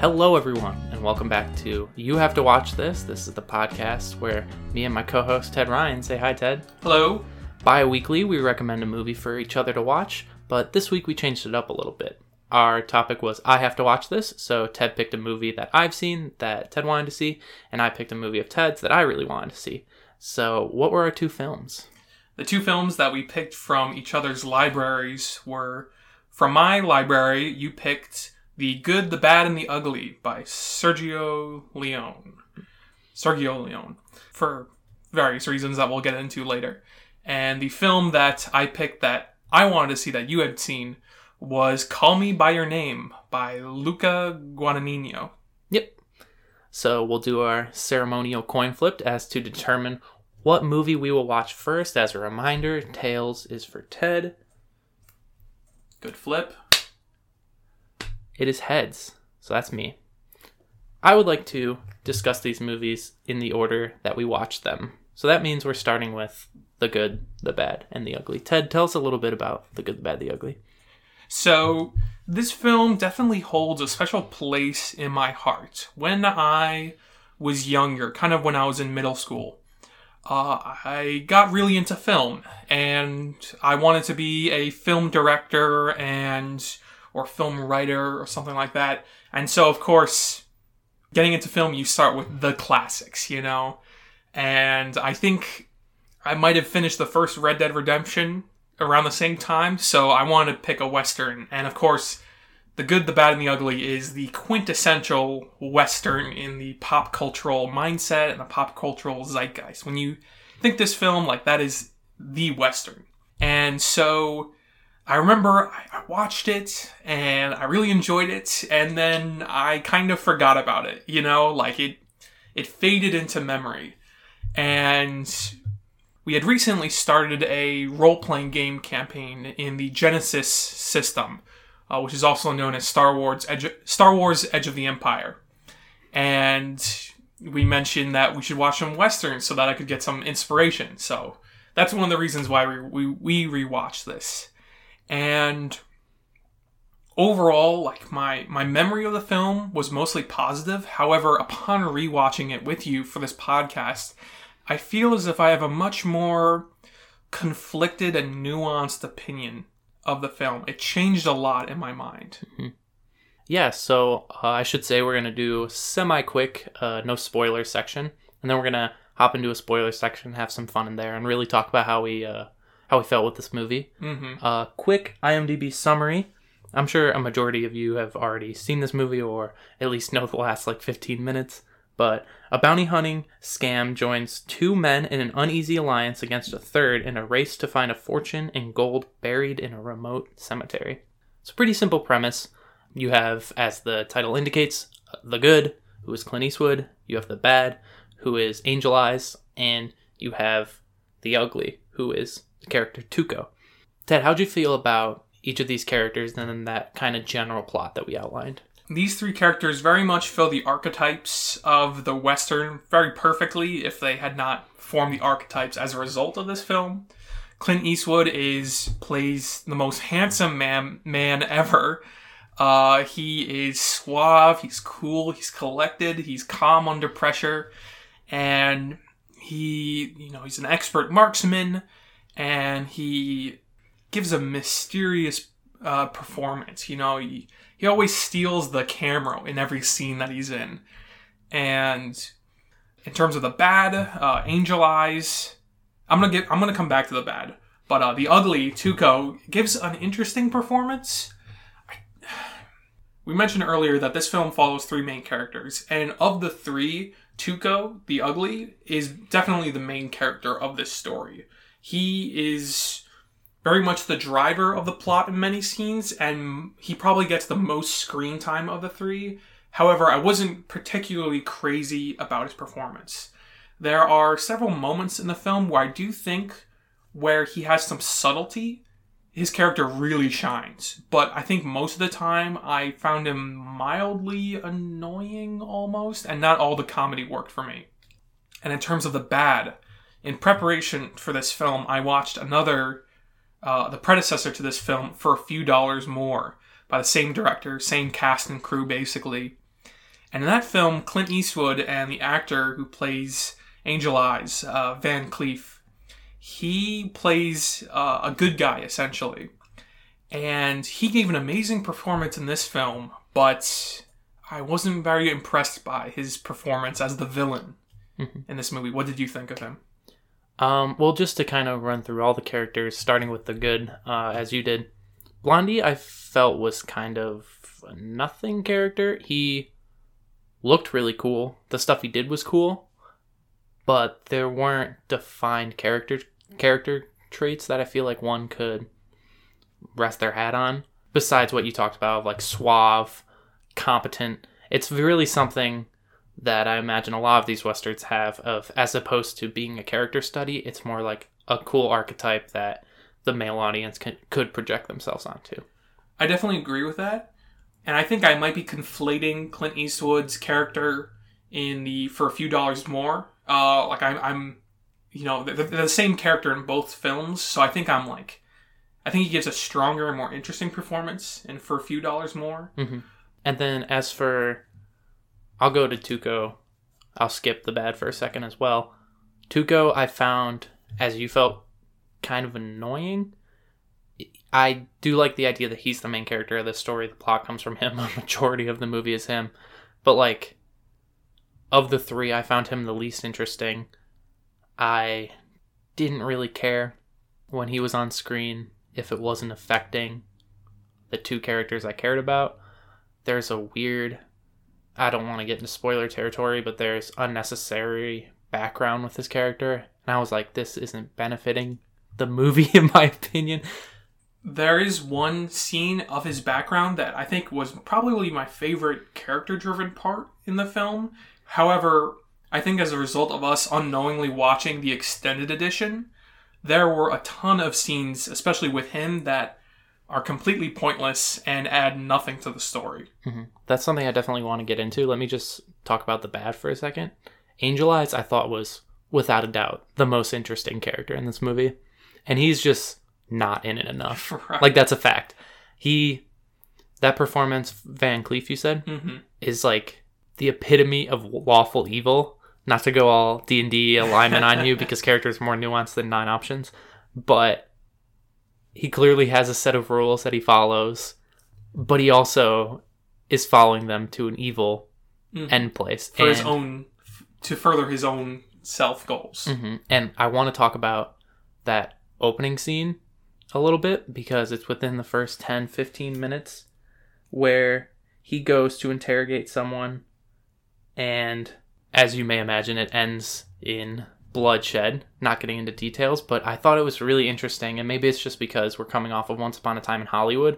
Hello, everyone, and welcome back to You Have to Watch This. This is the podcast where me and my co host Ted Ryan say hi, Ted. Hello. Bi weekly, we recommend a movie for each other to watch, but this week we changed it up a little bit. Our topic was I Have to Watch This, so Ted picked a movie that I've seen that Ted wanted to see, and I picked a movie of Ted's that I really wanted to see. So, what were our two films? The two films that we picked from each other's libraries were from my library, you picked The Good, the Bad, and the Ugly by Sergio Leone. Sergio Leone. For various reasons that we'll get into later. And the film that I picked that I wanted to see that you had seen was Call Me By Your Name by Luca Guadagnino. Yep. So, we'll do our ceremonial coin flip as to determine what movie we will watch first. As a reminder, Tails is for Ted. Good flip. It is heads. So that's me. I would like to discuss these movies in the order that we watched them. So that means we're starting with the good, the bad, and the ugly. Ted, tell us a little bit about the good, the bad, the ugly. So, this film definitely holds a special place in my heart. When I was younger, kind of when I was in middle school, uh, I got really into film, and I wanted to be a film director and or film writer or something like that. And so, of course, getting into film, you start with the classics, you know. And I think I might have finished the first Red Dead Redemption around the same time, so I wanted to pick a western. And of course, the Good, the Bad, and the Ugly is the quintessential Western in the pop cultural mindset and the pop cultural zeitgeist. When you think this film, like, that is the Western. And so I remember I watched it and I really enjoyed it, and then I kind of forgot about it, you know, like it, it faded into memory. And we had recently started a role playing game campaign in the Genesys system uh, which is also known as Star Wars Edge, Star Wars Edge of the Empire. And we mentioned that we should watch some westerns so that I could get some inspiration. So that's one of the reasons why we we, we rewatched this. And overall, like my my memory of the film was mostly positive. However, upon rewatching it with you for this podcast, I feel as if I have a much more conflicted and nuanced opinion of the film. It changed a lot in my mind. Mm-hmm. Yeah, so uh, I should say we're going to do semi quick, uh, no spoiler section, and then we're going to hop into a spoiler section, have some fun in there, and really talk about how we uh, how we felt with this movie. Mm-hmm. Uh, quick IMDb summary. I'm sure a majority of you have already seen this movie or at least know the last like 15 minutes. But a bounty hunting scam joins two men in an uneasy alliance against a third in a race to find a fortune in gold buried in a remote cemetery. It's a pretty simple premise. You have, as the title indicates, the good, who is Clint Eastwood, you have the bad, who is Angel Eyes, and you have the ugly, who is character Tuco. Ted, how'd you feel about each of these characters and then that kind of general plot that we outlined? these three characters very much fill the archetypes of the Western very perfectly if they had not formed the archetypes as a result of this film. Clint Eastwood is plays the most handsome man man ever. Uh, he is suave, he's cool, he's collected, he's calm under pressure, and he, you know, he's an expert marksman, and he gives a mysterious uh, performance. You know, he, he always steals the camera in every scene that he's in. And in terms of the bad, uh, Angel Eyes, I'm gonna get I'm gonna come back to the bad, but uh, the ugly Tuco gives an interesting performance. We mentioned earlier that this film follows three main characters, and of the three, Tuco, the ugly, is definitely the main character of this story. He is very much the driver of the plot in many scenes, and he probably gets the most screen time of the three. However, I wasn't particularly crazy about his performance. There are several moments in the film where I do think where he has some subtlety, his character really shines. But I think most of the time I found him mildly annoying almost, and not all the comedy worked for me. And in terms of the bad, in preparation for this film, I watched another uh, the predecessor to this film for a few dollars more by the same director, same cast and crew, basically. And in that film, Clint Eastwood and the actor who plays Angel Eyes, uh, Van Cleef, he plays uh, a good guy essentially. And he gave an amazing performance in this film, but I wasn't very impressed by his performance as the villain in this movie. What did you think of him? Um, well, just to kind of run through all the characters, starting with the good, uh, as you did. Blondie, I felt was kind of a nothing character. He looked really cool. The stuff he did was cool, but there weren't defined character character traits that I feel like one could rest their hat on. Besides what you talked about, like suave, competent. It's really something that I imagine a lot of these westerns have of as opposed to being a character study, it's more like a cool archetype that the male audience can, could project themselves onto. I definitely agree with that. And I think I might be conflating Clint Eastwood's character in the For a Few Dollars More. Uh, like I'm, I'm you know, they're, they're the same character in both films. So I think I'm like, I think he gives a stronger and more interesting performance in For a Few Dollars More. And then as for I'll go to Tuco. I'll skip the bad for a second as well. Tuco I found as you felt kind of annoying. I do like the idea that he's the main character of this story. The plot comes from him. A majority of the movie is him. But like of the 3 I found him the least interesting. I didn't really care when he was on screen if it wasn't affecting the two characters I cared about. There's a weird I don't want to get into spoiler territory, but there's unnecessary background with this character. And I was like, this isn't benefiting the movie, in my opinion. There is one scene of his background that I think was probably my favorite character driven part in the film. However, I think as a result of us unknowingly watching the extended edition, there were a ton of scenes, especially with him, that are completely pointless and add nothing to the story. That's something I definitely want to get into. Let me just talk about the bad for a second. Angel Eyes, I thought was, without a doubt, the most interesting character in this movie. And he's just not in it enough. Right. Like, that's a fact. He, that performance, Van Cleef, you said, hmm is like the epitome of lawful evil. Not to go all D and D alignment on you because characters are more nuanced than nine options, but he clearly has a set of rules that he follows, but he also is following them to an evil Mhm. end place For his own, to further his own self goals. Mhm. And I want to talk about that opening scene a little bit because it's within the first 10 15 minutes where he goes to interrogate someone and as you may imagine it ends in bloodshed not getting into details but i thought it was really interesting and maybe it's just because we're coming off of once upon a time in hollywood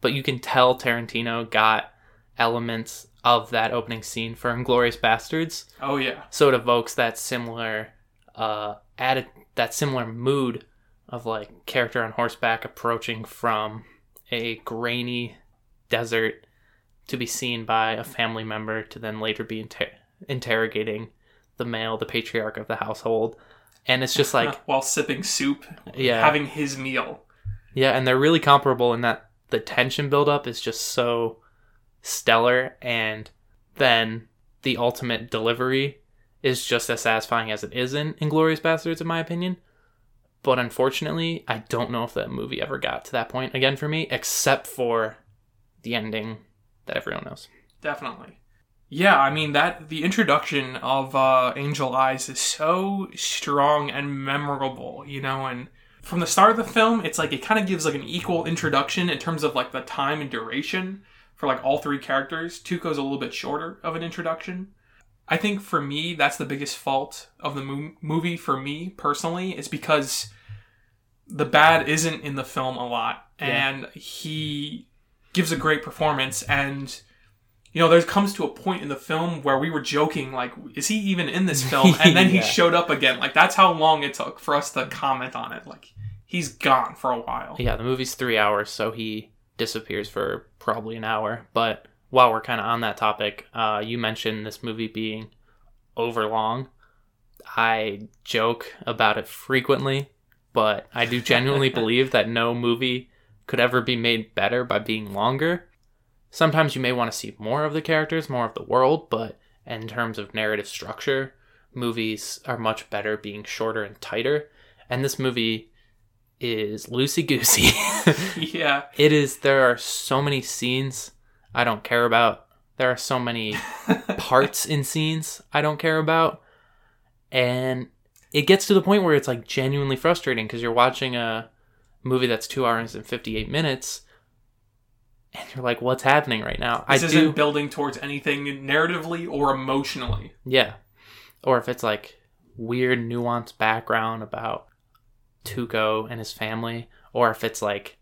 but you can tell tarantino got elements of that opening scene for inglourious basterds. Oh yeah, so it evokes that similar uh added that similar mood of like character on horseback approaching from a grainy desert to be seen by a family member to then later be inter- interrogating the male the patriarch of the household and it's just like while sipping soup, yeah having his meal. yeah and they're really comparable in that the tension buildup is just so stellar and then the ultimate delivery is just as satisfying as it is in Inglourious Basterds, in my opinion. But unfortunately, I don't know if that movie ever got to that point again for me, except for the ending that everyone knows. Definitely. Yeah, I mean that the introduction of uh, Angel Eyes is so strong and memorable, you know, and from the start of the film, it's like it kind of gives like an equal introduction in terms of like the time and duration for like all three characters. Tuco's a little bit shorter of an introduction. I think for me, that's the biggest fault of the mo- movie for me personally, is because the bad isn't in the film a lot, Yeah. and he gives a great performance and you know, there comes to a point in the film where we were joking, like, is he even in this film? And then he showed up again. Like, that's how long it took for us to comment on it. Like, he's gone for a while. Yeah, the movie's three hours, so he disappears for probably an hour. But while we're kind of on that topic, uh, you mentioned this movie being overlong. I joke about it frequently, but I do genuinely believe that no movie could ever be made better by being longer. Sometimes you may want to see more of the characters, more of the world, but in terms of narrative structure, movies are much better being shorter and tighter. And this movie is loosey goosey. yeah. it is, there are so many scenes I don't care about. There are so many parts in scenes I don't care about. And it gets to the point where it's like genuinely frustrating because you're watching a movie that's two hours and 58 minutes and you're like, what's happening right now? This I isn't do. building towards anything narratively or emotionally. Yeah. Or if it's like weird nuanced background about Tuco and his family, or if it's like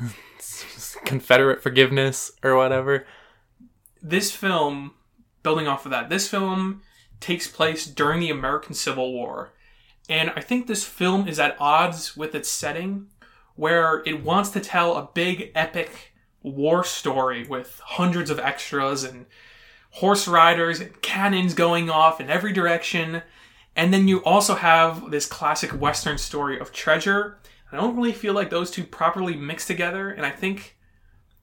Confederate forgiveness or whatever. This film, building off of that, this film takes place during the American Civil War. And I think this film is at odds with its setting, where it wants to tell a big, epic war story with hundreds of extras and horse riders and cannons going off in every direction. And then you also have this classic Western story of treasure. I don't really feel like those two properly mix together. And I think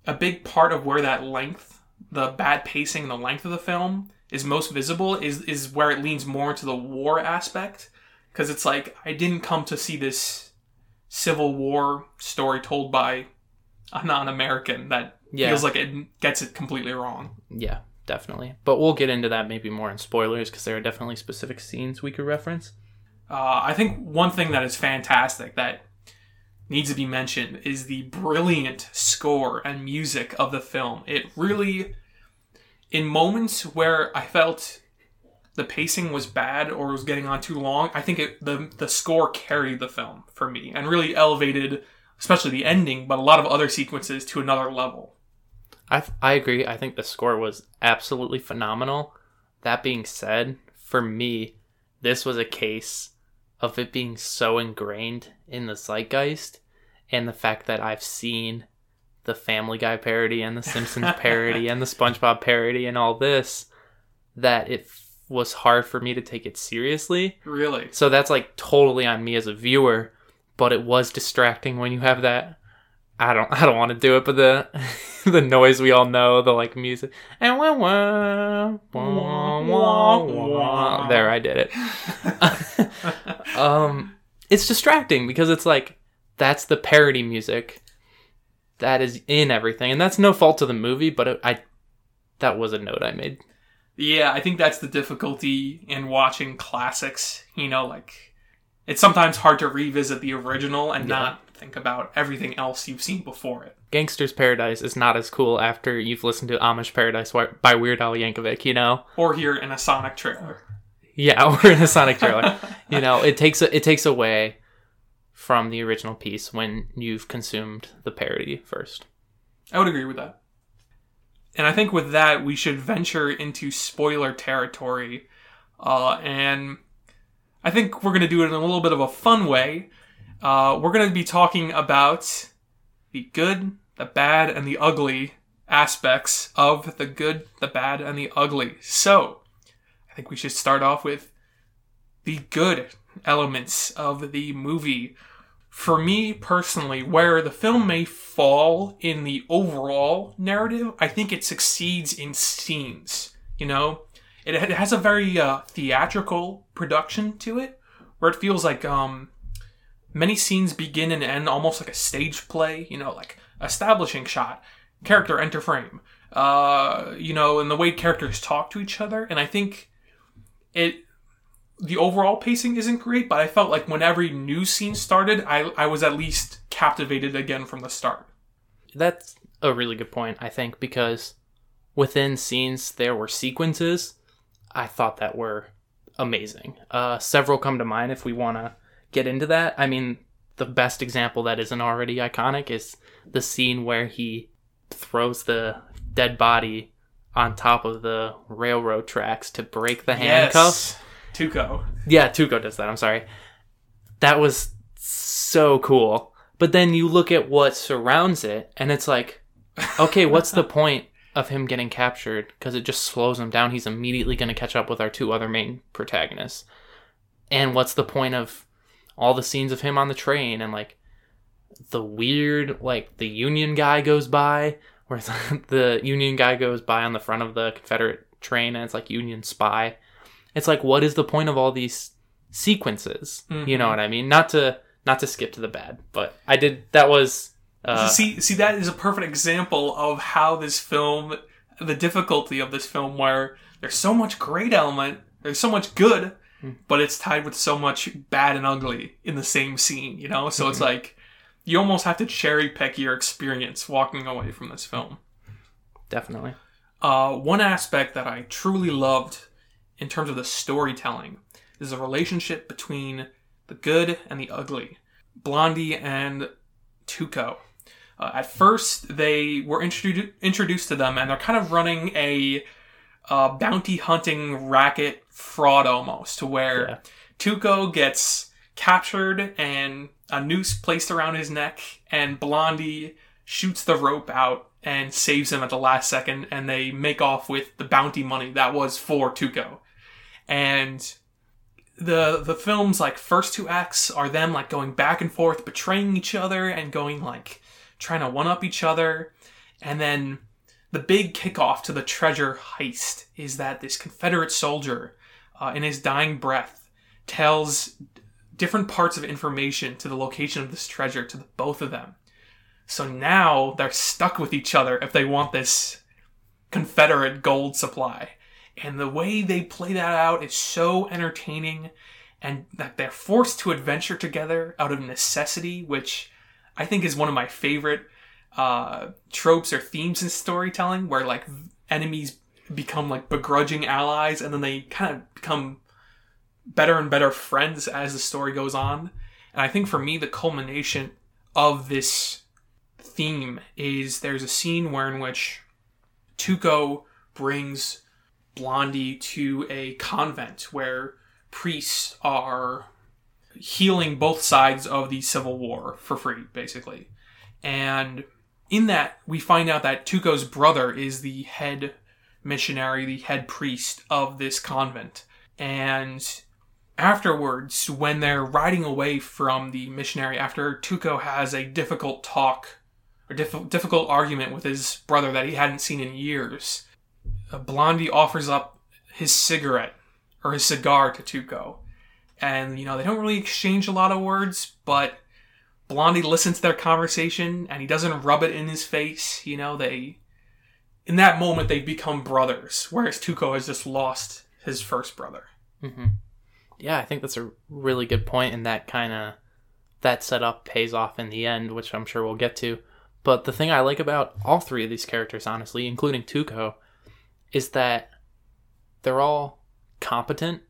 a big part of where that length, the bad pacing, and the length of the film is most visible is is where it leans more into the war aspect. Because it's like I didn't come to see this Civil War story told by a non-American that Yeah. feels like it gets it completely wrong. Yeah, definitely. But we'll get into that maybe more in spoilers because there are definitely specific scenes we could reference. Uh, I think one thing that is fantastic that needs to be mentioned is the brilliant score and music of the film. It really, in moments where I felt the pacing was bad or was getting on too long, I think it, the the score carried the film for me and really elevated, especially the ending, but a lot of other sequences to another level. I I agree. I think the score was absolutely phenomenal. That being said, for me, this was a case of it being so ingrained in the zeitgeist and the fact that I've seen the Family Guy parody and the Simpsons parody and the SpongeBob parody and all this that it f- was hard for me to take it seriously. Really, So that's like totally on me as a viewer, but it was distracting when you have that. I don't, I don't want to do it, but the, the noise we all know, the like music, and wah, wah, wah, wah, wah. there, I did it. um, it's distracting because it's like that's the parody music that is in everything, and that's no fault to the movie, but it, I, that was a note I made. Yeah, I think that's the difficulty in watching classics. You know, like it's sometimes hard to revisit the original and Yeah. not think about everything else you've seen before it. Gangster's Paradise is not as cool after you've listened to Amish Paradise by Weird Al Yankovic, you know? Or hear in a Sonic trailer. Yeah, or in a Sonic trailer. you know, it takes a, it takes away from the original piece when you've consumed the parody first. I would agree with that. And I think with that, we should venture into spoiler territory. Uh, and I think we're going to do it in a little bit of a fun way. Uh, we're going to be talking about the good, the bad, and the ugly aspects of the good, the bad, and the ugly. So, I think we should start off with the good elements of the movie. For me personally, where the film may fall in the overall narrative, I think it succeeds in scenes. You know, it, has a very uh, theatrical production to it, where it feels like um, many scenes begin and end almost like a stage play. You know, like establishing shot, character enter frame. Uh, you know, and the way characters talk to each other, and I think it the overall pacing isn't great, but I felt like when every new scene started, I, I was at least captivated again from the start. That's a really good point, I think, because within scenes there were sequences I thought that were amazing. Uh, several come to mind if we want to get into that. I mean, the best example that isn't already iconic is the scene where he throws the dead body on top of the railroad tracks to break the handcuffs. Tuco. Yeah, Tuco does that. I'm sorry. That was so cool. But then you look at what surrounds it, and it's like, okay, what's the point of him getting captured? Because it just slows him down. He's immediately going to catch up with our two other main protagonists. And what's the point of all the scenes of him on the train and like the weird, like the Union guy goes by where the Union guy goes by on the front of the Confederate train and it's like Union spy. It's like, what is the point of all these sequences? You know Mhm. what I mean? Not to not to skip to the bad, but I did. That was uh, see, see, that is a perfect example of how this film, the difficulty of this film, where there's so much great element, there's so much good, Hmm. but it's tied with so much bad and ugly in the same scene. You know, so Hmm. it's like you almost have to cherry pick your experience walking away from this film. definitely. Uh, one aspect that I truly loved in terms of the storytelling is the relationship between the good and the ugly, Blondie and Tuco. Uh, at first, they were introdu- introduced to them, and they're kind of running a uh, bounty hunting racket fraud almost, to where Yeah. Tuco gets captured and a noose placed around his neck, and Blondie shoots the rope out and saves him at the last second, and they make off with the bounty money that was for Tuco. And the the film's like first two acts are them like going back and forth, betraying each other and going like trying to one up each other, and then the big kickoff to the treasure heist is that this Confederate soldier, uh, in his dying breath, tells different parts of information to the location of this treasure to the both of them. So now they're stuck with each other if they want this Confederate gold supply. And the way they play that out is so entertaining and that they're forced to adventure together out of necessity, which I think is one of my favorite uh, tropes or themes in storytelling, where like enemies become like begrudging allies and then they kind of become better and better friends as the story goes on. And I think for me, the culmination of this theme is there's a scene where in which Tuco brings Blondie to a convent where priests are healing both sides of the Civil War for free, basically. And in that, we find out that Tuco's brother is the head missionary, the head priest of this convent. And afterwards, when they're riding away from the missionary, after Tuco has a difficult talk or diff- difficult argument with his brother that he hadn't seen in years, Blondie offers up his cigarette or his cigar to Tuco. And, you know, they don't really exchange a lot of words, but Blondie listens to their conversation and he doesn't rub it in his face. You know, they. In that moment, they become brothers, whereas Tuco has just lost his first brother. hmm Yeah, I think that's a really good point, and that kind of that setup pays off in the end, which I'm sure we'll get to. But the thing I like about all three of these characters, honestly, including Tuco, is that they're all competent,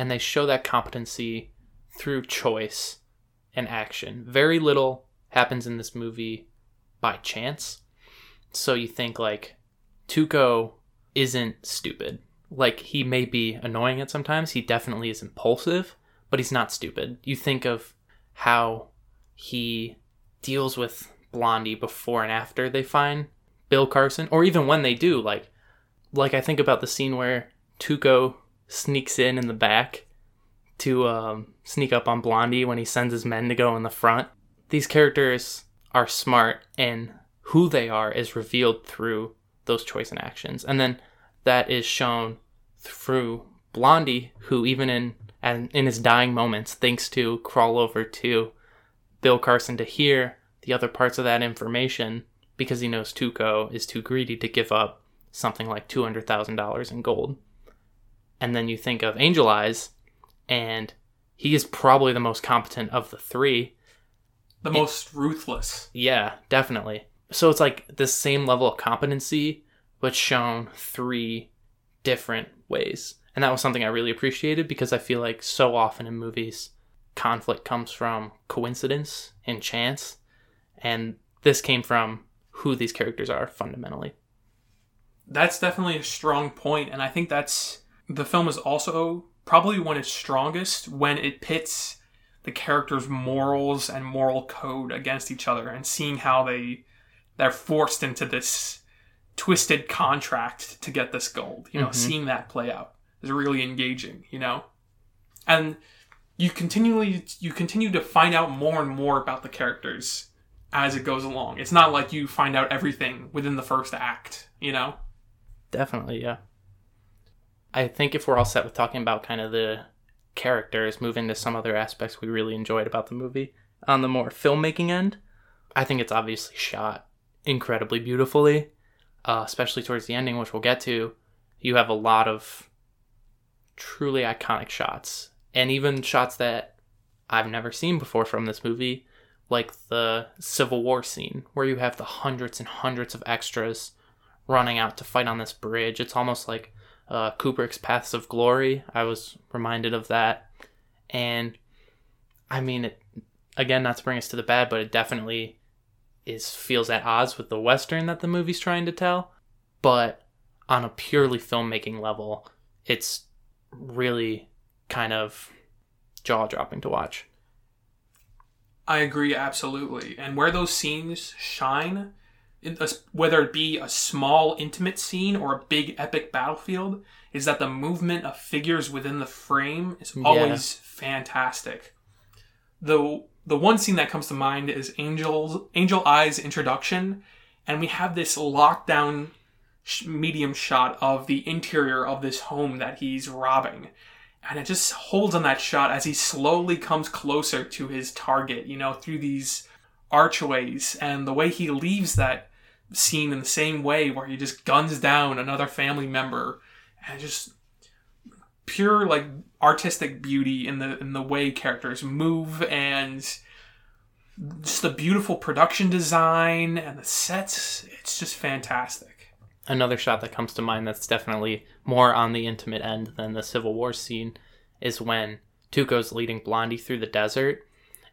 and they show that competency through choice and action. Very little happens in this movie by chance. So you think like Tuco isn't stupid. Like he may be annoying at sometimes. He definitely is impulsive, but he's not stupid. You think of how he deals with Blondie before and after they find Bill Carson, or even when they do. Like, like I think about the scene where Tuco sneaks in in the back to um, sneak up on Blondie when he sends his men to go in the front. These characters are smart, and who they are is revealed through those choice and actions, and then that is shown through Blondie, who even in and in his dying moments thinks to crawl over to Bill Carson to hear the other parts of that information because he knows Tuco is too greedy to give up something like two hundred thousand dollars in gold. And then you think of Angel Eyes, and he is probably the most competent of the three. The most ruthless. Yeah, definitely. So it's like the same level of competency, but shown three different ways. And that was something I really appreciated because I feel like so often in movies, conflict comes from coincidence and chance. And this came from who these characters are fundamentally. That's definitely a strong point, and I think that's the film is also probably when it's strongest when it pits the characters' morals and moral code against each other and seeing how they they're forced into this twisted contract to get this gold. You know, Mhm. seeing that play out is really engaging, you know? And you continually you continue to find out more and more about the characters as it goes along. It's not like you find out everything within the first act, you know? Definitely, yeah. I think if we're all set with talking about kind of the characters, moving into some other aspects we really enjoyed about the movie, on the more filmmaking end, I think it's obviously shot incredibly beautifully, uh, especially towards the ending, which we'll get to. You have a lot of truly iconic shots, and even shots that I've never seen before from this movie, like the Civil War scene, where you have the hundreds and hundreds of extras running out to fight on this bridge. It's almost like uh, Kubrick's Paths of Glory. I was reminded of that. And I mean, it, again, not to bring us to the bad, but it definitely is feels at odds with the western that the movie's trying to tell. But on a purely filmmaking level, it's really kind of jaw dropping to watch. I agree absolutely. And where those scenes shine, whether it be a small intimate scene or a big epic battlefield, is that the movement of figures within the frame is always yeah. fantastic. The the one scene that comes to mind is Angel's Angel Eyes introduction, and we have this lockdown medium shot of the interior of this home that he's robbing and it just holds on that shot as he slowly comes closer to his target, you know, through these archways, and the way he leaves that scene in the same way where he just guns down another family member, and just pure like artistic beauty in the in the way characters move and just the beautiful production design and the sets it's just fantastic another shot that comes to mind that's definitely more on the intimate end than the Civil War scene is when Tuco's leading Blondie through the desert,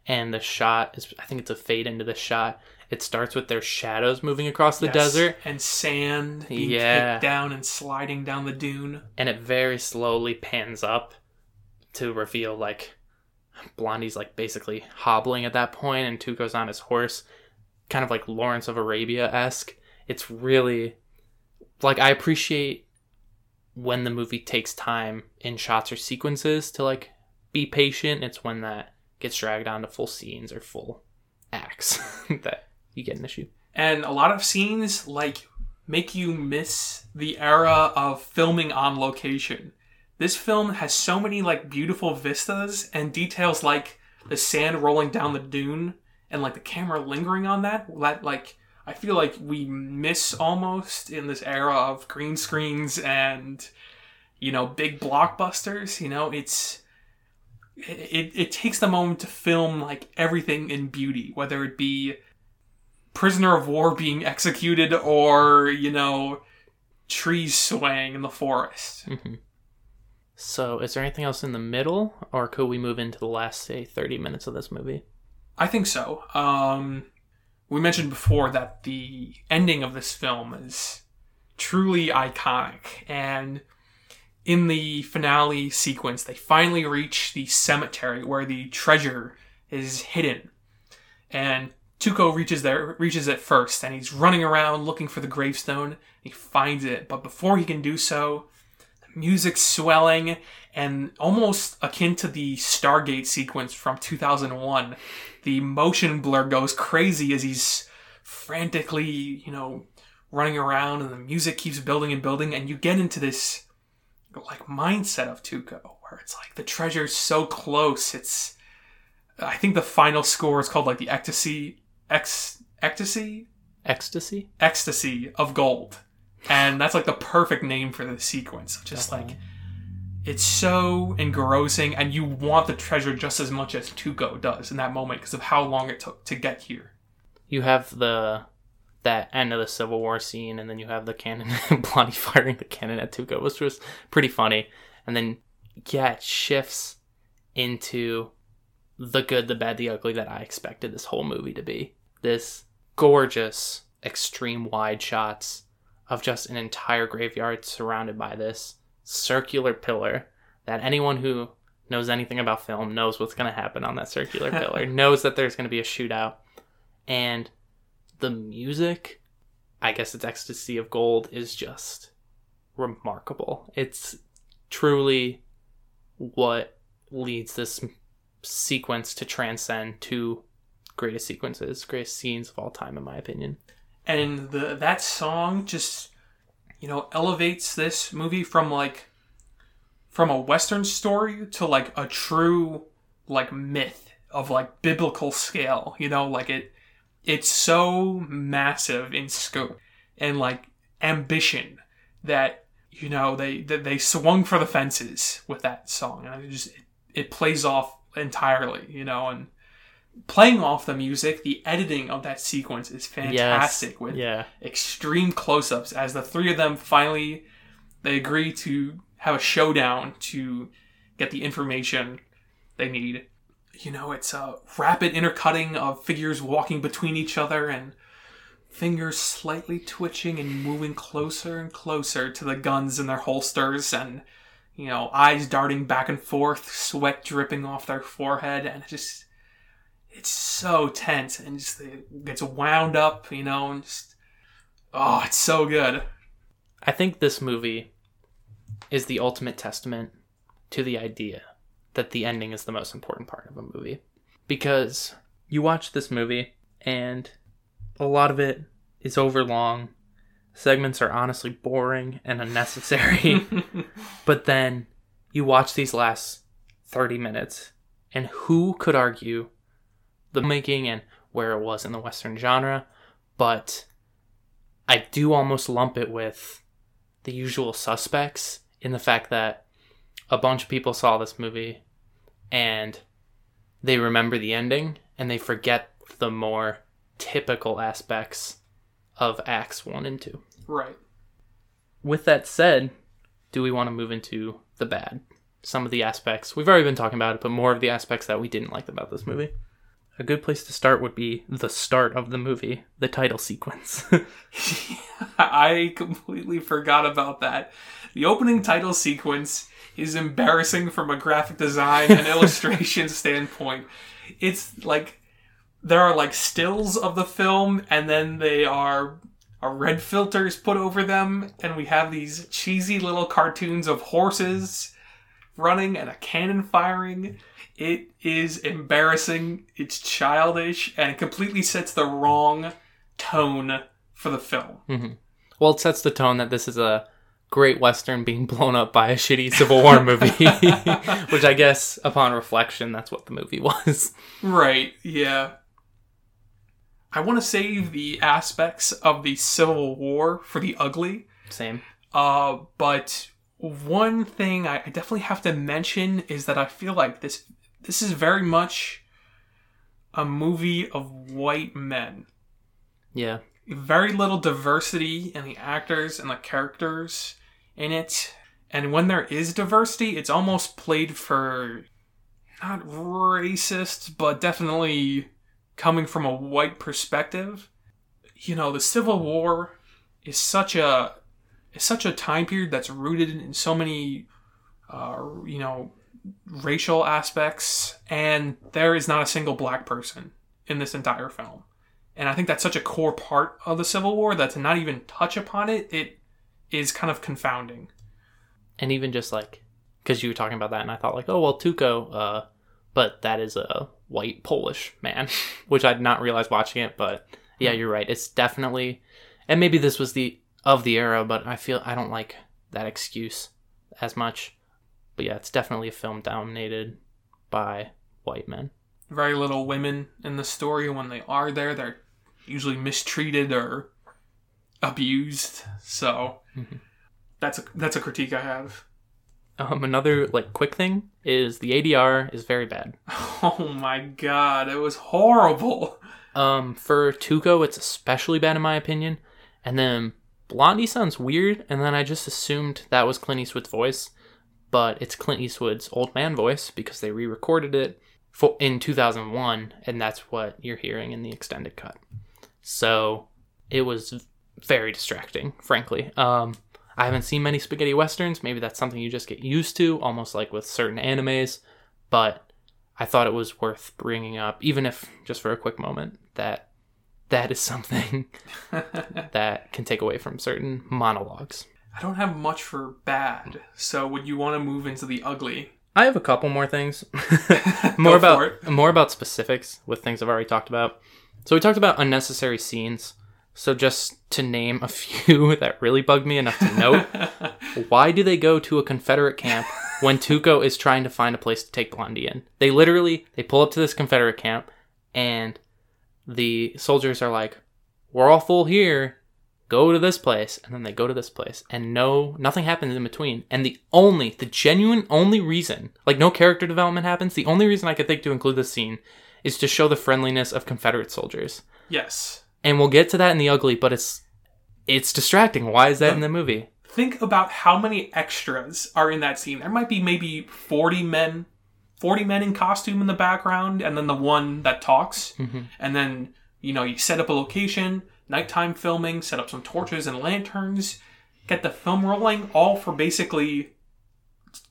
and the shot is I think it's a fade into the shot. It starts with their shadows moving across the yes, desert and sand being yeah. kicked down and sliding down the dune, and it very slowly pans up to reveal like Blondie's like basically hobbling at that point, and Tuco's on his horse, kind of like Lawrence of Arabia esque. It's really like I appreciate when the movie takes time in shots or sequences to like be patient. It's when that gets dragged onto full scenes or full acts that you get an issue. And a lot of scenes like make you miss the era of filming on location. This film has so many like beautiful vistas and details like the sand rolling down the dune and like the camera lingering on that that like I feel like we miss almost in this era of green screens and you know big blockbusters. You know, it's it, it takes the moment to film like everything in beauty, whether it be prisoner of war being executed or you know trees swaying in the forest. Mm-hmm. So, is there anything else in the middle, or could we move into the last say thirty minutes of this movie? I think so. Um, we mentioned before that the ending of this film is truly iconic and in the finale sequence they finally reach the cemetery where the treasure is hidden and Tuco reaches there reaches it first and he's running around looking for the gravestone he finds it but before he can do so the music's swelling and almost akin to the Stargate sequence from 2001 the motion blur goes crazy as he's frantically, you know, running around and the music keeps building and building and you get into this like mindset of Tuco where it's like the treasure's so close. It's I think the final score is called like the ecstasy ex ecstasy ecstasy ecstasy of gold. And that's like the perfect name for the sequence. Just Definitely. like it's so engrossing and you want the treasure just as much as Tuco does in that moment because of how long it took to get here. You have the that end of the Civil War scene and then you have the cannon Blondie firing the cannon at Tuco, which was pretty funny. And then yeah, it shifts into the good, the bad, the ugly that I expected this whole movie to be. This gorgeous, extreme wide shots of just an entire graveyard surrounded by this circular pillar that anyone who knows anything about film knows what's going to happen on that circular pillar, knows that there's going to be a shootout. And the music, I guess it's Ecstasy of Gold, is just remarkable. It's truly what leads this sequence to transcend to greatest sequences, greatest scenes of all time, in my opinion. and the that song just you know elevates this movie from like from a western story to like a true like myth of like biblical scale you know? Like it it's so massive in scope and like ambition that you know they that they swung for the fences with that song. And it just it, it plays off entirely you know? And playing off the music the editing of that sequence is fantastic with Yeah. extreme close-ups as the three of them finally they agree to have a showdown to get the information they need you know it's a rapid intercutting of figures walking between each other and fingers slightly twitching and moving closer and closer to the guns in their holsters and you know eyes darting back and forth sweat dripping off their forehead and it just it's so tense and just it gets wound up you know and just oh it's so good I think this movie is the ultimate testament to the idea that the ending is the most important part of a movie. Because you watch this movie and a lot of it is overlong. Segments are honestly boring and unnecessary. but then you watch these last 30 minutes and who could argue the making and where it was in the western genre, but I do almost lump it with the usual suspects in the fact that a bunch of people saw this movie and they remember the ending and they forget the more typical aspects of acts 1 and 2. right With that said, do we want to move into the bad? Some of the aspects, we've already been talking about it, but more of the aspects that we didn't like about this movie. A good place to start would be the start of the movie, the title sequence. I completely forgot about that. The opening title sequence is embarrassing from a graphic design and illustration standpoint. It's like there are like stills of the film and then they are are red filters put over them and we have these cheesy little cartoons of horses running and a cannon firing. It is embarrassing, it's childish, and it completely sets the wrong tone for the film. well, it sets the tone that this is a great western being blown up by a shitty Civil War movie, which I guess, upon reflection, that's what the movie was. Right, yeah. I want to save the aspects of the Civil War for the ugly. Same. Uh, but one thing I definitely have to mention is that I feel like this this is very much a movie of white men. Yeah. Very little diversity in the actors and the characters in it. And when there is diversity, it's almost played for not racist, but definitely coming from a white perspective. You know, the Civil War is such a is such a time period that's rooted in so many uh, you know racial aspects and there is not a single black person in this entire film and i think that's such a core part of the civil war that to not even touch upon it it is kind of confounding And even just like, because you were talking about that, and I thought, like, oh, well, Tuco, uh, but that is a white Polish man, which I'd not realized watching it, but yeah, you're right. It's definitely, and maybe this was the, of the era, but I feel, I don't like that excuse as much. But yeah, it's definitely a film dominated by white men. very little women in the story when they are there they're usually mistreated or abused so that's a that's a critique i have Um, another like quick thing is the ADR is very bad. oh my god it was horrible Um, for Tuco, it's especially bad in my opinion. And then Blondie sounds weird, and then I just assumed that was Clint Eastwood's voice, but it's Clint Eastwood's old man voice because they re-recorded it for in 2001, and that's what you're hearing in the extended cut. So it was very distracting, frankly. Um, I haven't seen many spaghetti westerns. Maybe that's something you just get used to, almost like with certain animes. But I thought it was worth bringing up, even if just for a quick moment, that that is something that can take away from certain monologues. I don't have much for bad so would you want to move into the ugly I have a couple more things. more about more about specifics with things I've already talked about. So we talked about unnecessary scenes. So just to name a few that really bugged me enough to note, why do they go to a Confederate camp when Tuco is trying to find a place to take Blondie in? They literally they pull up to this Confederate camp and the soldiers are like, "We're all full here. Go to this place." And then they go to this place and no nothing happens in between. And the only the genuine only reason, like no character development happens, the only reason I could think to include this scene is to show the friendliness of Confederate soldiers. Yes. And we'll get to that in the ugly, but it's it's distracting. Why is that in the movie? Think about how many extras are in that scene. There might be maybe 40 men, 40 men in costume in the background, and then the one that talks. Mm-hmm. And then, you know, you set up a location, nighttime filming, set up some torches and lanterns, get the film rolling, all for basically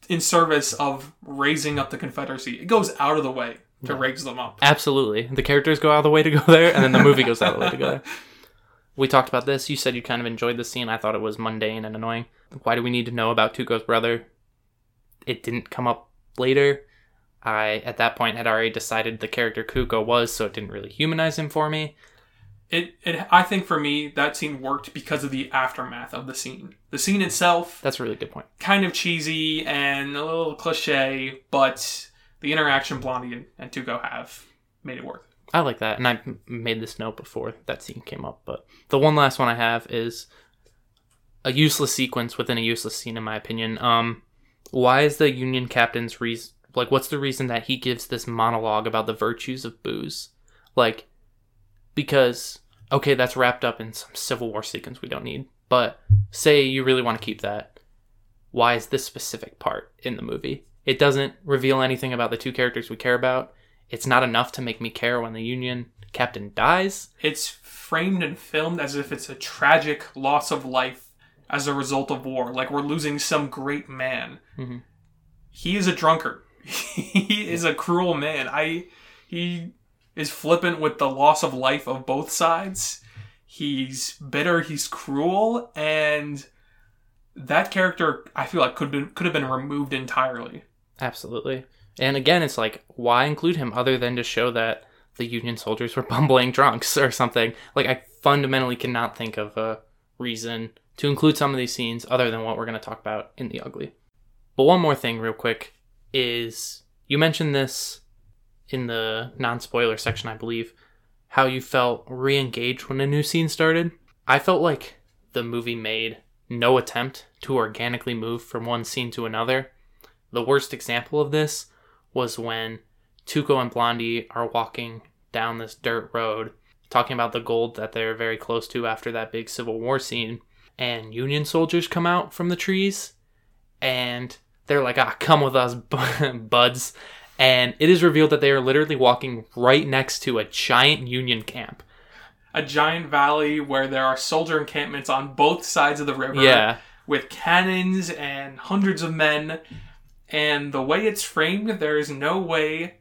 in service of raising up the Confederacy. It goes out of the way to raise them up. Absolutely. The characters go out of the way to go there, and then the movie goes out of the way to go there. We talked about this. You said you kind of enjoyed the scene. I thought it was mundane and annoying. Why do we need to know about Tuco's brother? It didn't come up later. I, at that point, had already decided the character Tuco was, so it didn't really humanize him for me. It, it, I think for me, that scene worked because of the aftermath of the scene. The scene itself, That's a really good point. kind of cheesy and a little cliche, but the interaction Blondie and, and Tuco have made it work. I like that, and I made this note before that scene came up. But the one last one I have is a useless sequence within a useless scene, in my opinion. Um, why is the Union captain's reason like? What's the reason that he gives this monologue about the virtues of booze? Like, because okay, that's wrapped up in some Civil War sequence we don't need. But say you really want to keep that, why is this specific part in the movie? It doesn't reveal anything about the two characters we care about. It's not enough to make me care when the Union captain dies. It's framed and filmed as if it's a tragic loss of life as a result of war. Like we're losing some great man. Mhm. He is a drunkard. he is a cruel man. I he is flippant with the loss of life of both sides. He's bitter. He's cruel, and that character I feel like could been could have been removed entirely. Absolutely. And again, it's like, why include him other than to show that the Union soldiers were bumbling drunks or something? Like, I fundamentally cannot think of a reason to include some of these scenes other than what we're going to talk about in the ugly. But one more thing, real quick, is you mentioned this in the non spoiler section, I believe, how you felt re engaged when a new scene started. I felt like the movie made no attempt to organically move from one scene to another. The worst example of this was when Tuco and Blondie are walking down this dirt road, talking about the gold that they're very close to after that big Civil War scene, and Union soldiers come out from the trees, and they're like, "Ah, come with us, buds." And it is revealed that they are literally walking right next to a giant Union camp. A giant valley where there are soldier encampments on both sides of the river. Yeah, with cannons and hundreds of men. And the way it's framed, there is no way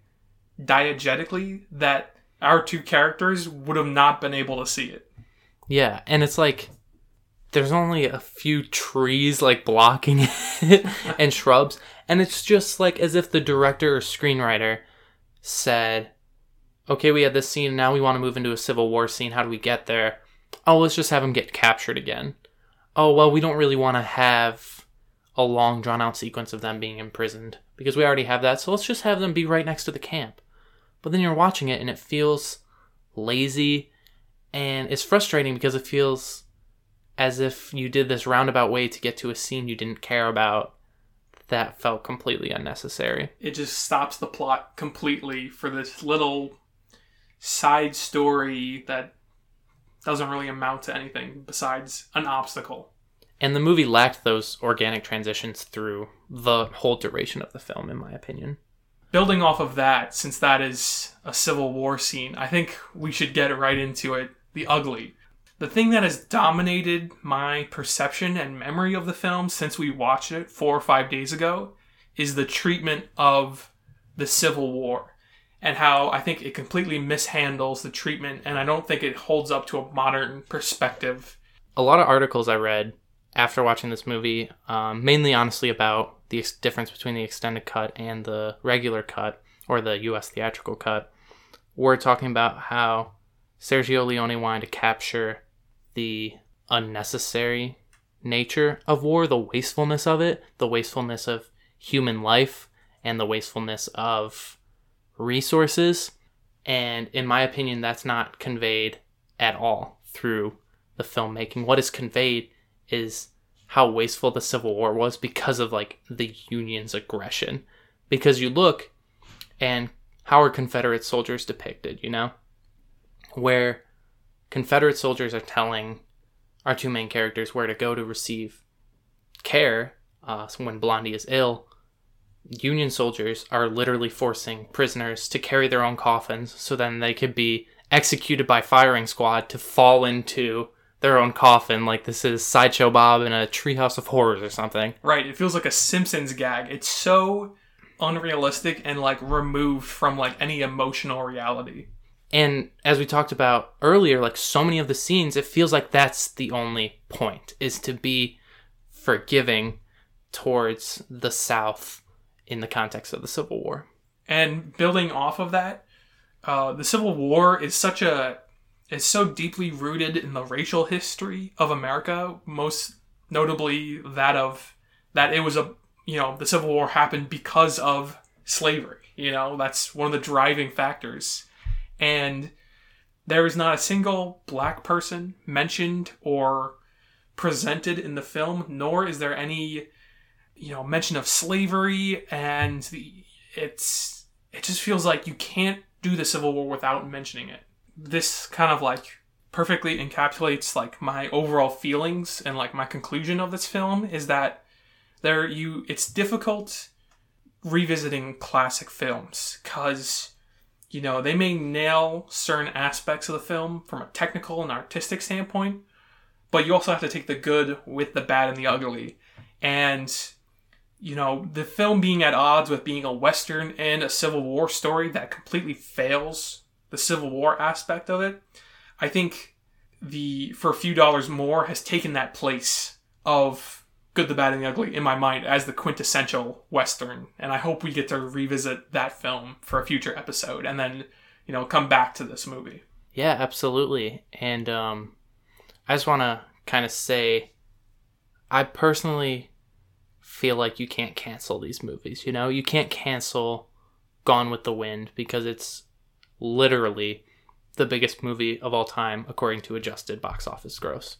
diegetically that our two characters would have not been able to see it. Yeah, and it's like there's only a few trees like blocking it and shrubs, and it's just like as if the director or screenwriter said, "Okay, we had this scene, now we want to move into a Civil War scene. How do we get there? Oh, let's just have him get captured again. Oh, well, we don't really want to have a long drawn out sequence of them being imprisoned because we already have that, so let's just have them be right next to the camp." But then you're watching it and it feels lazy and it's frustrating because it feels as if you did this roundabout way to get to a scene you didn't care about that felt completely unnecessary It just stops the plot completely for this little side story that doesn't really amount to anything besides an obstacle. and the movie lacked those organic transitions through the whole duration of the film in my opinion building off of that, since that is a Civil War scene, I think we should get right into it. The ugly. The thing that has dominated my perception and memory of the film since we watched it four or five days ago is the treatment of the Civil War and how I think it completely mishandles the treatment, and I don't think it holds up to a modern perspective. a lot of articles i read after watching this movie um, mainly honestly about the ex- difference between the extended cut and the regular cut or the US theatrical cut, we're talking about how Sergio Leone wanted to capture the unnecessary nature of war, the wastefulness of it, the wastefulness of human life, and the wastefulness of resources. And in my opinion, that's not conveyed at all through the filmmaking. What is conveyed is how wasteful the Civil War was because of like the Union's aggression. Because you look and how are Confederate soldiers depicted, you know? Where Confederate soldiers are telling our two main characters where to go to receive care uh, when Blondie is ill. Union soldiers are literally forcing prisoners to carry their own coffins so then they could be executed by firing squad to fall into their own coffin like this is sideshow bob in a treehouse of horrors or something Right. It feels like a Simpsons gag. It's so unrealistic and like removed from like any emotional reality. And as we talked about earlier like so many of the scenes it feels like that's the only point is to be forgiving towards the south in the context of the civil war And building off of that, uh, the Civil War is such a is so deeply rooted in the racial history of America, most notably that of that it was a you know the Civil War happened because of slavery. You know that's one of the driving factors, and there is not a single black person mentioned or presented in the film, nor is there any you know mention of slavery and the it's it just feels like you can't do the civil war without mentioning it. This kind of like perfectly encapsulates like my overall feelings and like my conclusion of this film is that there you it's difficult revisiting classic films cuz you know they may nail certain aspects of the film from a technical and artistic standpoint but you also have to take the good with the bad and the ugly. And you know, the film being at odds with being a Western and a Civil War story that completely fails the Civil War aspect of it, I think the For a Few Dollars More has taken that place of Good, the Bad, and the Ugly in my mind as the quintessential Western. And I hope we get to revisit that film for a future episode and then, you know, come back to this movie. Yeah, absolutely. And um, I just want to kind of say, I personally feel like you can't cancel these movies. You know, you can't cancel Gone with the Wind because it's literally the biggest movie of all time according to adjusted box office gross.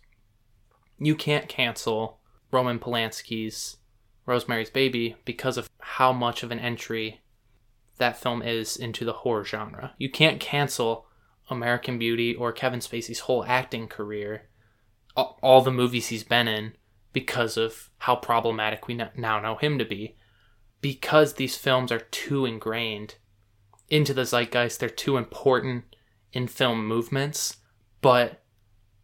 You can't cancel Roman Polanski's Rosemary's Baby because of how much of an entry that film is into the horror genre. You can't cancel American Beauty or Kevin Spacey's whole acting career, all, the movies he's been in, because of how problematic we now know him to be. Because these films are too ingrained into the zeitgeist, they're too important in film movements. But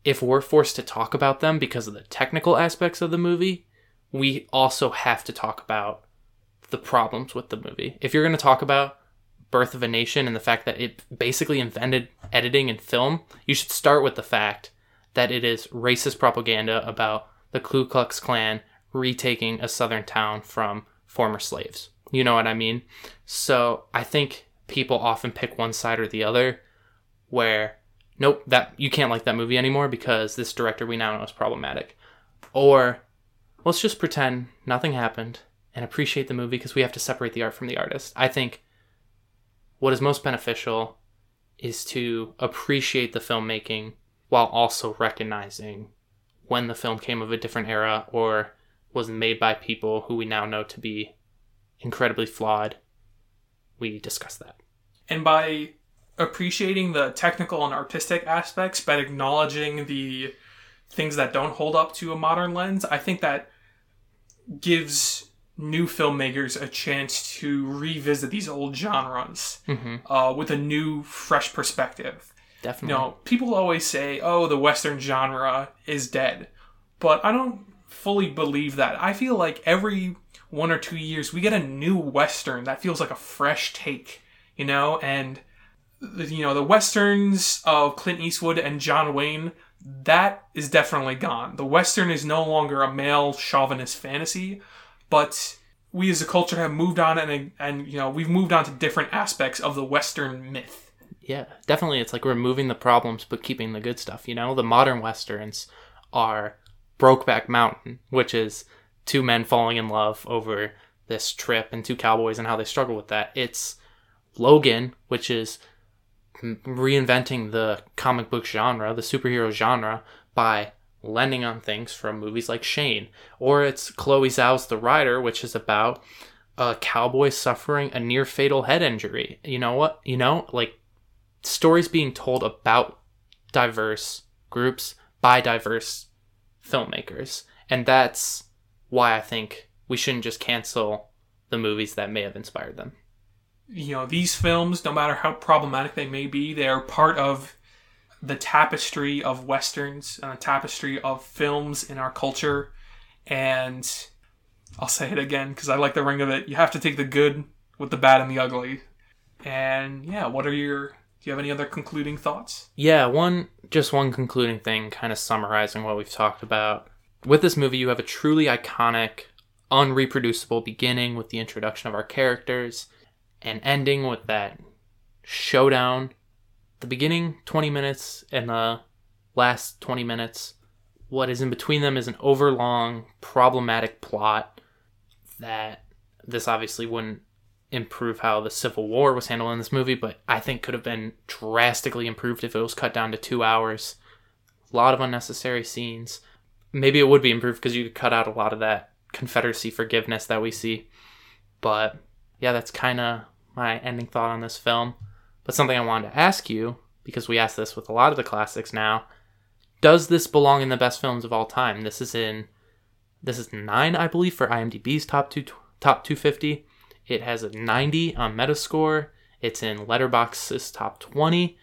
if we're forced to talk about them because of the technical aspects of the movie, we also have to talk about the problems with the movie. If you're going to talk about Birth of a Nation and the fact that it basically invented editing and film, you should start with the fact that it is racist propaganda about the Ku Klux Klan retaking a southern town from former slaves. You know what I mean? So I think people often pick one side or the other where nope, that you can't like that movie anymore because this director we now know is problematic. Or let's just pretend nothing happened and appreciate the movie because we have to separate the art from the artist. I think what is most beneficial is to appreciate the filmmaking while also recognizing when the film came of a different era or was made by people who we now know to be incredibly flawed. We discuss that. and by appreciating the technical and artistic aspects but acknowledging the things that don't hold up to a modern lens i think that gives new filmmakers a chance to revisit these old genres uh, with a new fresh perspective. You Definitely. know people always say oh the western genre is dead but i don't fully believe that. I feel like every one or two years we get a new western that feels like a fresh take you know and you know the westerns of clint eastwood and john wayne that is definitely gone the western is no longer a male chauvinist fantasy but we as a culture have moved on and and you know we've moved on to different aspects of the Western myth. Yeah, definitely. It's like removing the problems but keeping the good stuff. You know, the modern westerns are Brokeback Mountain, which is two men falling in love over this trip and two cowboys and how they struggle with that. It's Logan, which is reinventing the comic book genre, the superhero genre, by lending on things from movies like Shane. Or it's Chloe Zhao's The Rider, which is about a cowboy suffering a near fatal head injury. You know what? You know, like stories being told about diverse groups by diverse filmmakers. And that's why I think we shouldn't just cancel the movies that may have inspired them. You know, these films, no matter how problematic they may be, they are part of the tapestry of westerns and the tapestry of films in our culture. And I'll say it again because I like the ring of it. You have to take the good with the bad and the ugly. And yeah, what are your do you have any other concluding thoughts? Yeah, one just one concluding thing, kind of summarizing what we've talked about. With this movie, you have a truly iconic, unreproducible beginning with the introduction of our characters, and ending with that showdown. The beginning 20 minutes and the last 20 minutes, what is in between them is an overlong, problematic plot that this obviously wouldn't improve how the Civil War was handled in this movie, but I think could have been drastically improved if it was cut down to two hours. A lot of unnecessary scenes. Maybe it would be improved because you could cut out a lot of that Confederacy forgiveness that we see. But yeah, that's kind of my ending thought on this film. But something I wanted to ask you, because we ask this with a lot of the classics now, does this belong in the best films of all time? This is in this is nine, I believe, for IMDb's top two top 250. It has a 90 on Metascore. It's in Letterboxd's top 20.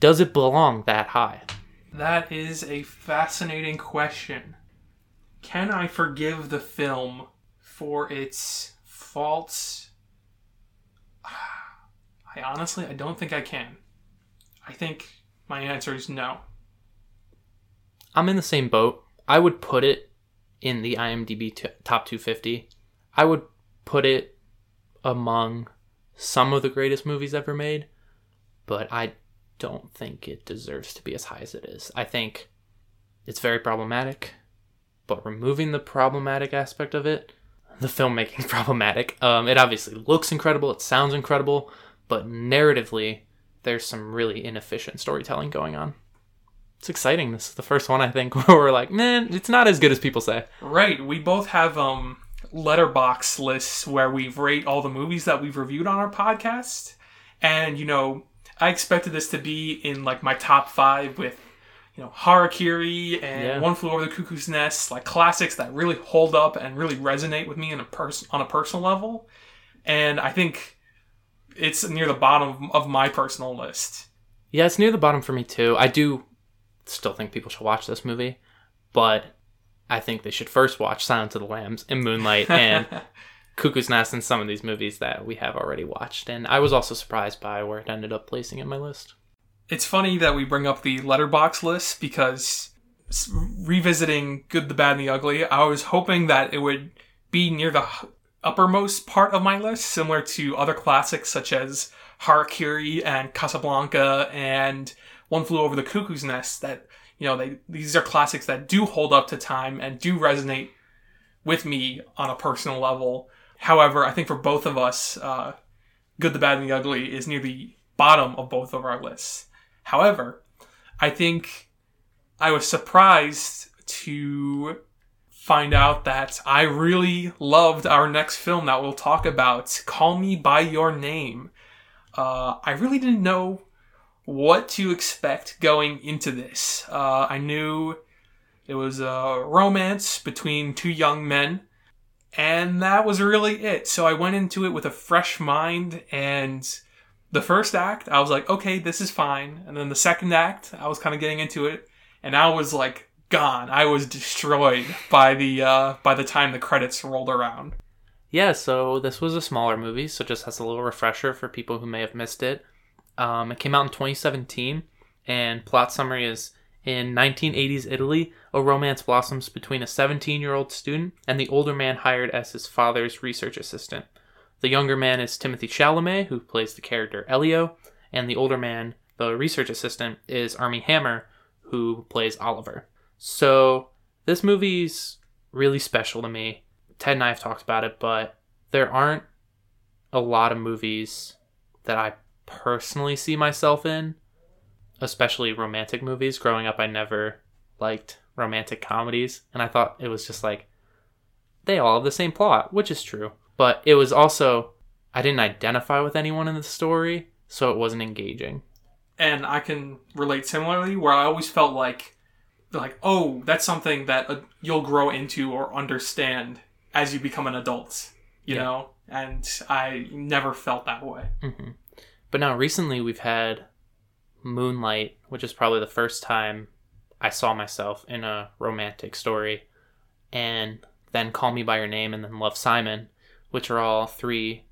Does it belong that high? That is a fascinating question. Can I forgive the film for its faults? I honestly, I don't think I can. I think my answer is no. I'm in the same boat. I would put it in the IMDb t- top 250. I would put it among some of the greatest movies ever made, but I don't think it deserves to be as high as it is. I think it's very problematic, but removing the problematic aspect of it, the filmmaking is problematic. Um, it obviously looks incredible, it sounds incredible, but narratively, there's some really inefficient storytelling going on. It's exciting. This is the first one I think where we're like, man, it's not as good as people say. Right. We both have um Letterboxd lists where we rate all the movies that we've reviewed on our podcast. And, you know, I expected this to be in like my top five with, you know, Harakiri and yeah. One Flew Over the Cuckoo's Nest, like classics that really hold up and really resonate with me in a pers- on a personal level. And I think it's near the bottom of my personal list. Yeah, it's near the bottom for me too. I do still think people should watch this movie, but I think they should first watch Silence of the Lambs and Moonlight and Cuckoo's Nest and some of these movies that we have already watched. And I was also surprised by where it ended up placing in my list. It's funny that we bring up the Letterboxd list because revisiting Good, the Bad, and the Ugly, I was hoping that it would be near the uppermost part of my list, similar to other classics such as Harakiri and Casablanca and One Flew Over the Cuckoo's Nest that you know, they these are classics that do hold up to time and do resonate with me on a personal level. However, I think for both of us, uh, Good, the Bad, and the Ugly is near the bottom of both of our lists. However, I think I was surprised to find out that I really loved our next film that we'll talk about, Call Me By Your Name. Uh, I really didn't know what to expect going into this. Uh, I knew it was a romance between two young men, and that was really it. So I went into it with a fresh mind, and the first act, I was like, okay, this is fine. And then the second act, I was kind of getting into it, and I was like, gone. I was destroyed by the uh, by the time the credits rolled around. Yeah, so this was a smaller movie, so just as a little refresher for people who may have missed it. Um, it came out in 2017, and plot summary is In 1980s Italy, a romance blossoms between a 17 year old student and the older man hired as his father's research assistant. The younger man is Timothée Chalamet, who plays the character Elio, and the older man, the research assistant, is Armie Hammer, who plays Oliver. So, this movie's really special to me. Ted and I have talked about it, but there aren't a lot of movies that I personally see myself in, especially romantic movies. Growing up, I never liked romantic comedies, and I thought it was just like they all have the same plot, which is true. But it was also I didn't identify with anyone in the story, so it wasn't engaging. And I can relate similarly, where I always felt like, like, oh, that's something that uh, you'll grow into or understand as you become an adult, you Yeah. know. And I never felt that way. hmm But now recently we've had Moonlight, which is probably the first time I saw myself in a romantic story, and then Call Me by Your Name and then Love Simon, which are all three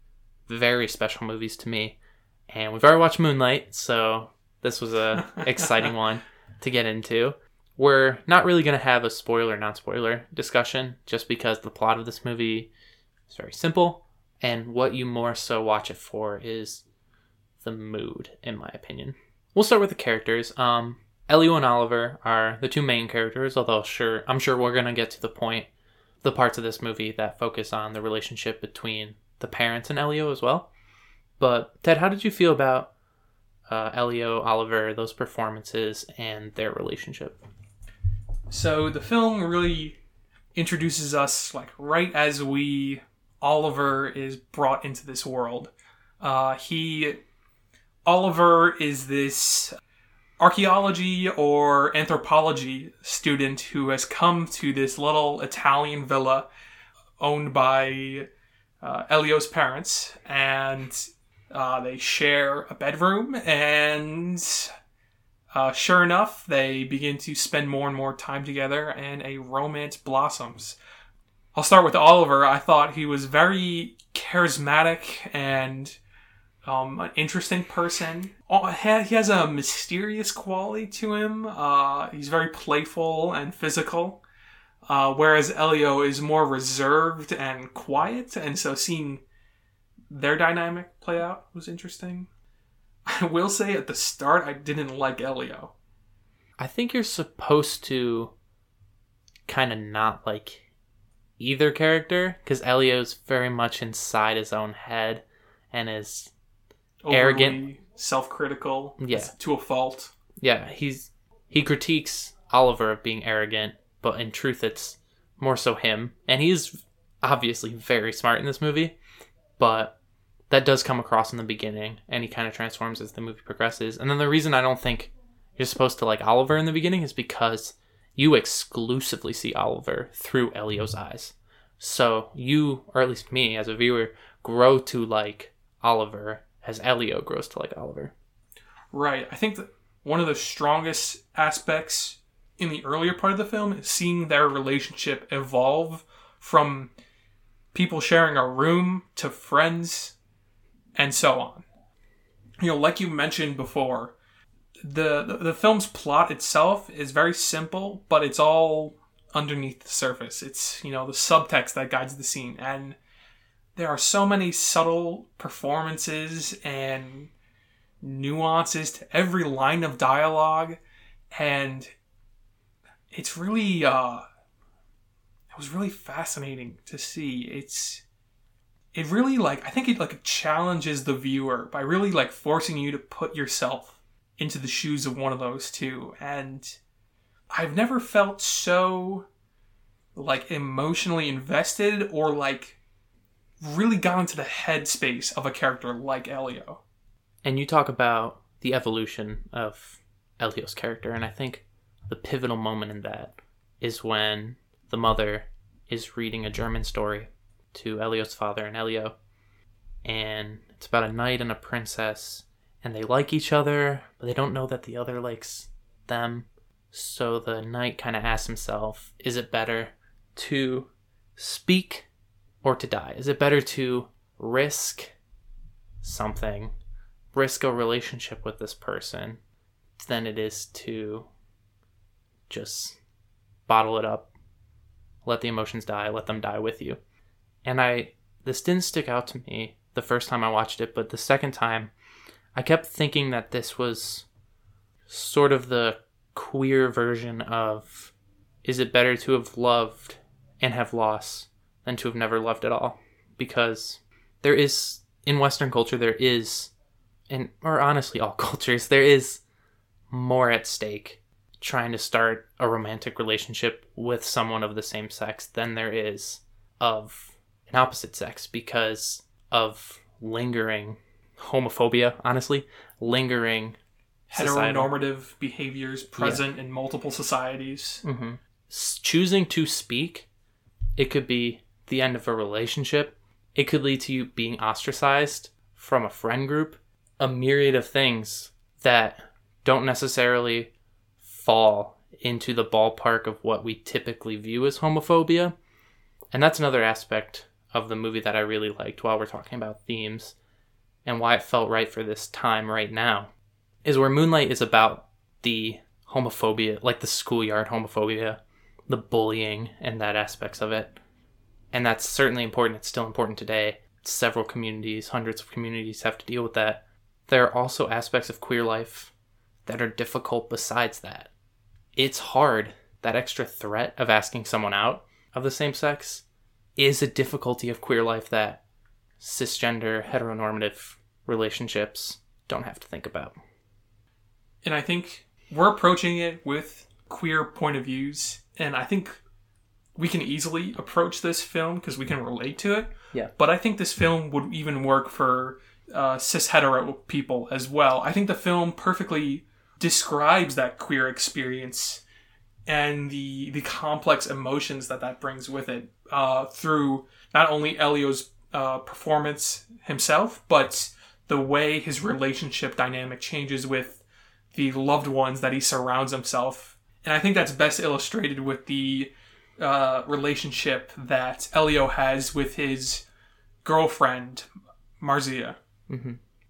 very special movies to me. And we've already watched Moonlight, so this was a exciting one to get into. We're not really going to have a spoiler non spoiler discussion just because the plot of this movie is very simple and what you more so watch it for is the mood in my opinion. We'll start with the characters. Um Elio and Oliver are the two main characters, although sure I'm sure we're going to get to the point the parts of this movie that focus on the relationship between the parents and Elio as well. But Ted, how did you feel about uh, Elio, Oliver, those performances, and their relationship? So the film really introduces us like right as we Oliver is brought into this world. Uh, he Oliver is this archaeology or anthropology student who has come to this little Italian villa owned by uh, Elio's parents, and uh, they share a bedroom and uh, sure enough, they begin to spend more and more time together, and a romance blossoms. I'll start with Oliver. I thought he was very charismatic and um, an interesting person. Oh, he has a mysterious quality to him. Uh, he's very playful and physical, uh, whereas Elio is more reserved and quiet. And so seeing their dynamic play out was interesting. I will say at the start, I didn't like Elio. I think you're supposed to kind of not like either character because Elio's very much inside his own head and is Arrogant. self critical, Yeah. to a fault. yeah he's he critiques Oliver of being arrogant, but in truth it's more so him, and he's obviously very smart in this movie, but that does come across in the beginning, and he kind of transforms as the movie progresses. And then the reason I don't think you're supposed to like Oliver in the beginning is because you exclusively see Oliver through Elio's eyes. So you, or at least me as a viewer, grow to like Oliver as Elio grows to like Oliver. Right. I think that one of the strongest aspects in the earlier part of the film is seeing their relationship evolve from people sharing a room to friends and so on. You know, like you mentioned before, the, the the film's plot itself is very simple, but it's all underneath the surface. It's, you know, the subtext that guides the scene and there are so many subtle performances and nuances to every line of dialogue and it's really uh it was really fascinating to see. It's it really like i think it like challenges the viewer by really like forcing you to put yourself into the shoes of one of those two and i've never felt so like emotionally invested or like really got into the headspace of a character like elio And you talk about the evolution of Elio's character, and I think the pivotal moment in that is when the mother is reading a German story to Elio's father and Elio. And it's about a knight and a princess, and they like each other, but they don't know that the other likes them. So the knight kind of asks himself, is it better to speak or to die? Is it better to risk something risk a relationship with this person than it is to just bottle it up, let the emotions die, let them die with you. And I, this didn't stick out to me the first time I watched it, but the second time, I kept thinking that this was sort of the queer version of is it better to have loved and have lost than to have never loved at all? Because there is, in Western culture, there is, and or honestly, all cultures, there is more at stake trying to start a romantic relationship with someone of the same sex than there is of an opposite sex because of lingering homophobia, honestly, lingering societal- Heteronormative behaviors present in multiple societies. Mhm. S- choosing to speak it could be the end of a relationship it could lead to you being ostracized from a friend group a myriad of things that don't necessarily fall into the ballpark of what we typically view as homophobia and that's another aspect of the movie that i really liked while we're talking about themes and why it felt right for this time right now is where moonlight is about the homophobia like the schoolyard homophobia the bullying and that aspects of it. And that's certainly important. It's still important today. Several communities, hundreds of communities have to deal with that. There are also aspects of queer life that are difficult besides that. It's hard. That extra threat of asking someone out of the same sex is a difficulty of queer life that cisgender, heteronormative relationships don't have to think about. And I think we're approaching it with queer point of views, and I think we can easily approach this film because we can relate to it. Yeah. But I think this film would even work for uh, cis hetero people as well. I think the film perfectly describes that queer experience and the the complex emotions that that brings with it uh, through not only Elio's uh, performance himself, but the way his relationship dynamic changes with the loved ones that he surrounds himself. And I think that's best illustrated with the uh, relationship that Elio has with his girlfriend, Marzia.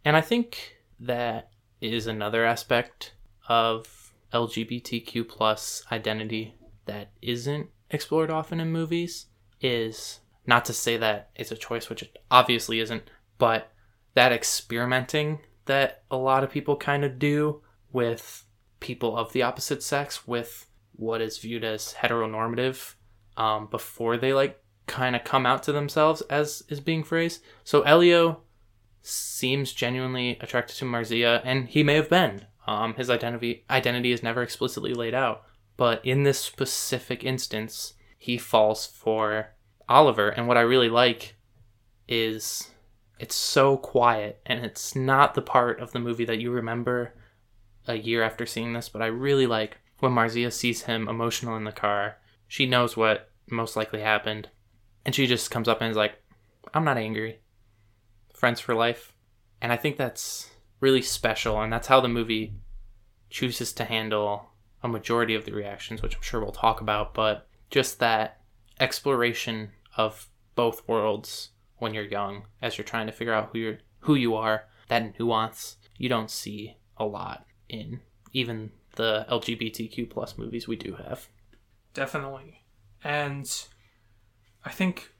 And I think that is another aspect of LGBTQ plus identity that isn't explored often in movies is not to say that it's a choice, which it obviously isn't, but that experimenting that a lot of people kind of do with people of the opposite sex with what is viewed as heteronormative um, before they like kind of come out to themselves as is being phrased. So Elio seems genuinely attracted to Marzia, and he may have been. Um, his identity identity is never explicitly laid out, but in this specific instance, he falls for Oliver. And what I really like is it's so quiet, and it's not the part of the movie that you remember a year after seeing this. But I really like when Marzia sees him emotional in the car. She knows what most likely happened, and she just comes up and is like, "I'm not angry." friends for life. And I think that's really special, and that's how the movie chooses to handle a majority of the reactions, which I'm sure we'll talk about, but just that exploration of both worlds when you're young, as you're trying to figure out who you're who you are, that nuance you don't see a lot in even the LGBTQ plus movies we do have. Definitely. And I think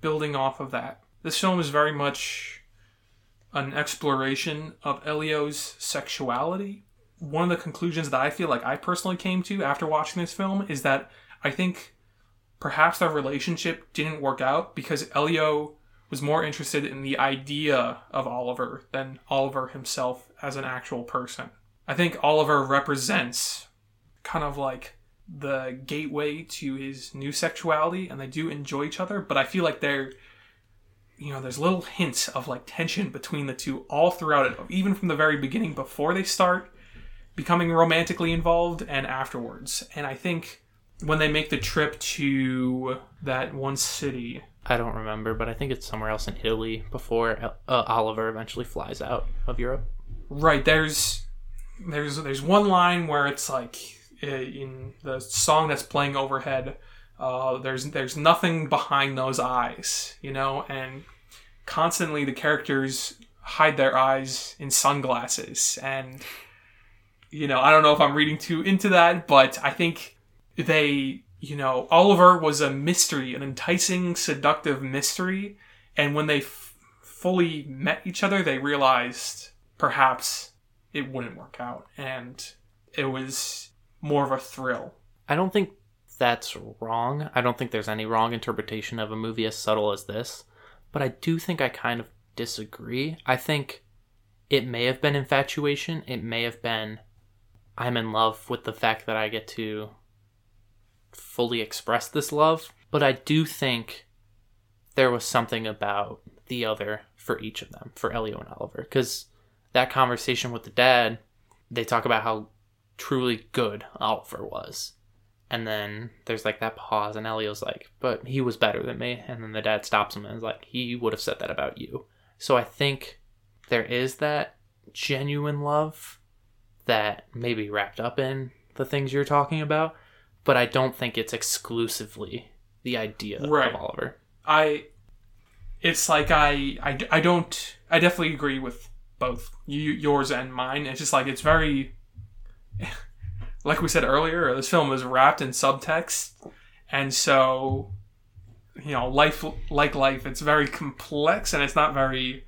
building off of that, this film is very much an exploration of Elio's sexuality. One of the conclusions that I feel like I personally came to after watching this film is that I think perhaps their relationship didn't work out because Elio was more interested in the idea of Oliver than Oliver himself as an actual person. I think Oliver represents kind of like the gateway to his new sexuality and they do enjoy each other, but I feel like they're you know, there's little hints of like tension between the two all throughout it, even from the very beginning before they start becoming romantically involved and afterwards. And I think when they make the trip to that one city, I don't remember, but I think it's somewhere else in Italy before uh, Oliver eventually flies out of Europe. right there's there's there's one line where it's like uh, in the song that's playing overhead uh, there's there's nothing behind those eyes you know and constantly the characters hide their eyes in sunglasses and you know, I don't know if I'm reading too into that, but I think they, you know, Oliver was a mystery, an enticing, seductive mystery. And when they f- fully met each other, they realized perhaps it wouldn't work out. And it was more of a thrill. I don't think that's wrong. I don't think there's any wrong interpretation of a movie as subtle as this. But I do think I kind of disagree. I think it may have been infatuation. It may have been I'm in love with the fact that I get to fully express this love. But I do think there was something about the other for each of them, for Elio and Oliver. Because that conversation with the dad, they talk about how truly good Oliver was. And then there's like that pause, and Elio's like, but he was better than me. And then the dad stops him and is like, he would have said that about you. So I think there is that genuine love that may be wrapped up in the things you're talking about, but I don't think it's exclusively the idea Right. of Oliver. I, it's like I, I, I don't, I definitely agree with both you, yours and mine. It's just like, it's very, like we said earlier, this film is wrapped in subtext. And so, you know, life, like life, it's very complex and it's not very,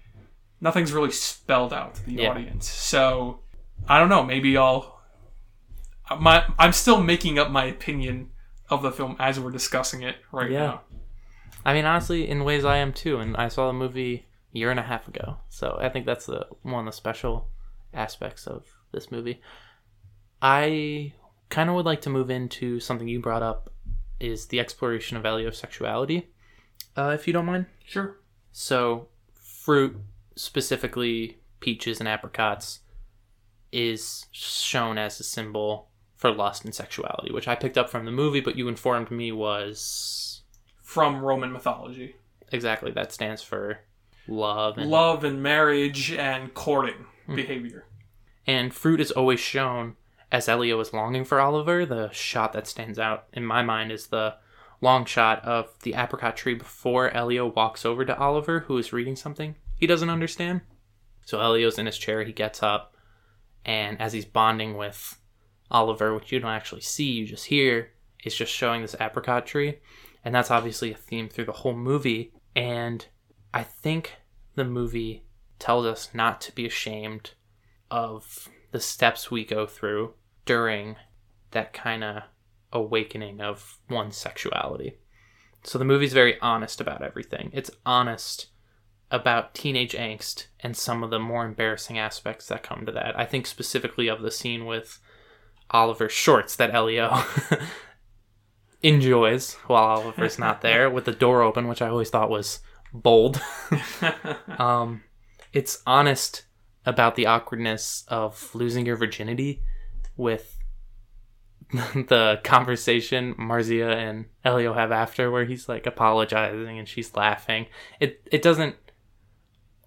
nothing's really spelled out to the Yeah. audience. So, I don't know, maybe I'll, my, I'm still making up my opinion of the film as we're discussing it right Yeah. now. I mean, honestly, in ways I am too, and I saw the movie year and a half ago, so I think that's the one of the special aspects of this movie. I kind of would like to move into something you brought up, is the exploration of Elio's sexuality, uh, if you don't mind. Sure. So, fruit, specifically peaches and apricots, is shown as a symbol for lust and sexuality, which I picked up from the movie, but you informed me was from Roman mythology. exactly that stands for love and, Love and marriage and courting hmm. behavior. and fruit is always shown as Elio is longing for Oliver. The shot that stands out in my mind is the long shot of the apricot tree before Elio walks over to Oliver, who is reading something he doesn't understand. So Elio's in his chair, he gets up, and as he's bonding with Oliver, which you don't actually see, you just hear, is just showing this apricot tree. And that's obviously a theme through the whole movie. And I think the movie tells us not to be ashamed of the steps we go through during that kind of awakening of one's sexuality. So the movie's very honest about everything. It's honest about teenage angst and some of the more embarrassing aspects that come to that. I think specifically of the scene with Oliver's shorts that Elio enjoys while Oliver's not there with the door open, which I always thought was bold. um, it's honest about the awkwardness of losing your virginity with the conversation Marzia and Elio have after where he's like apologizing and she's laughing. It it doesn't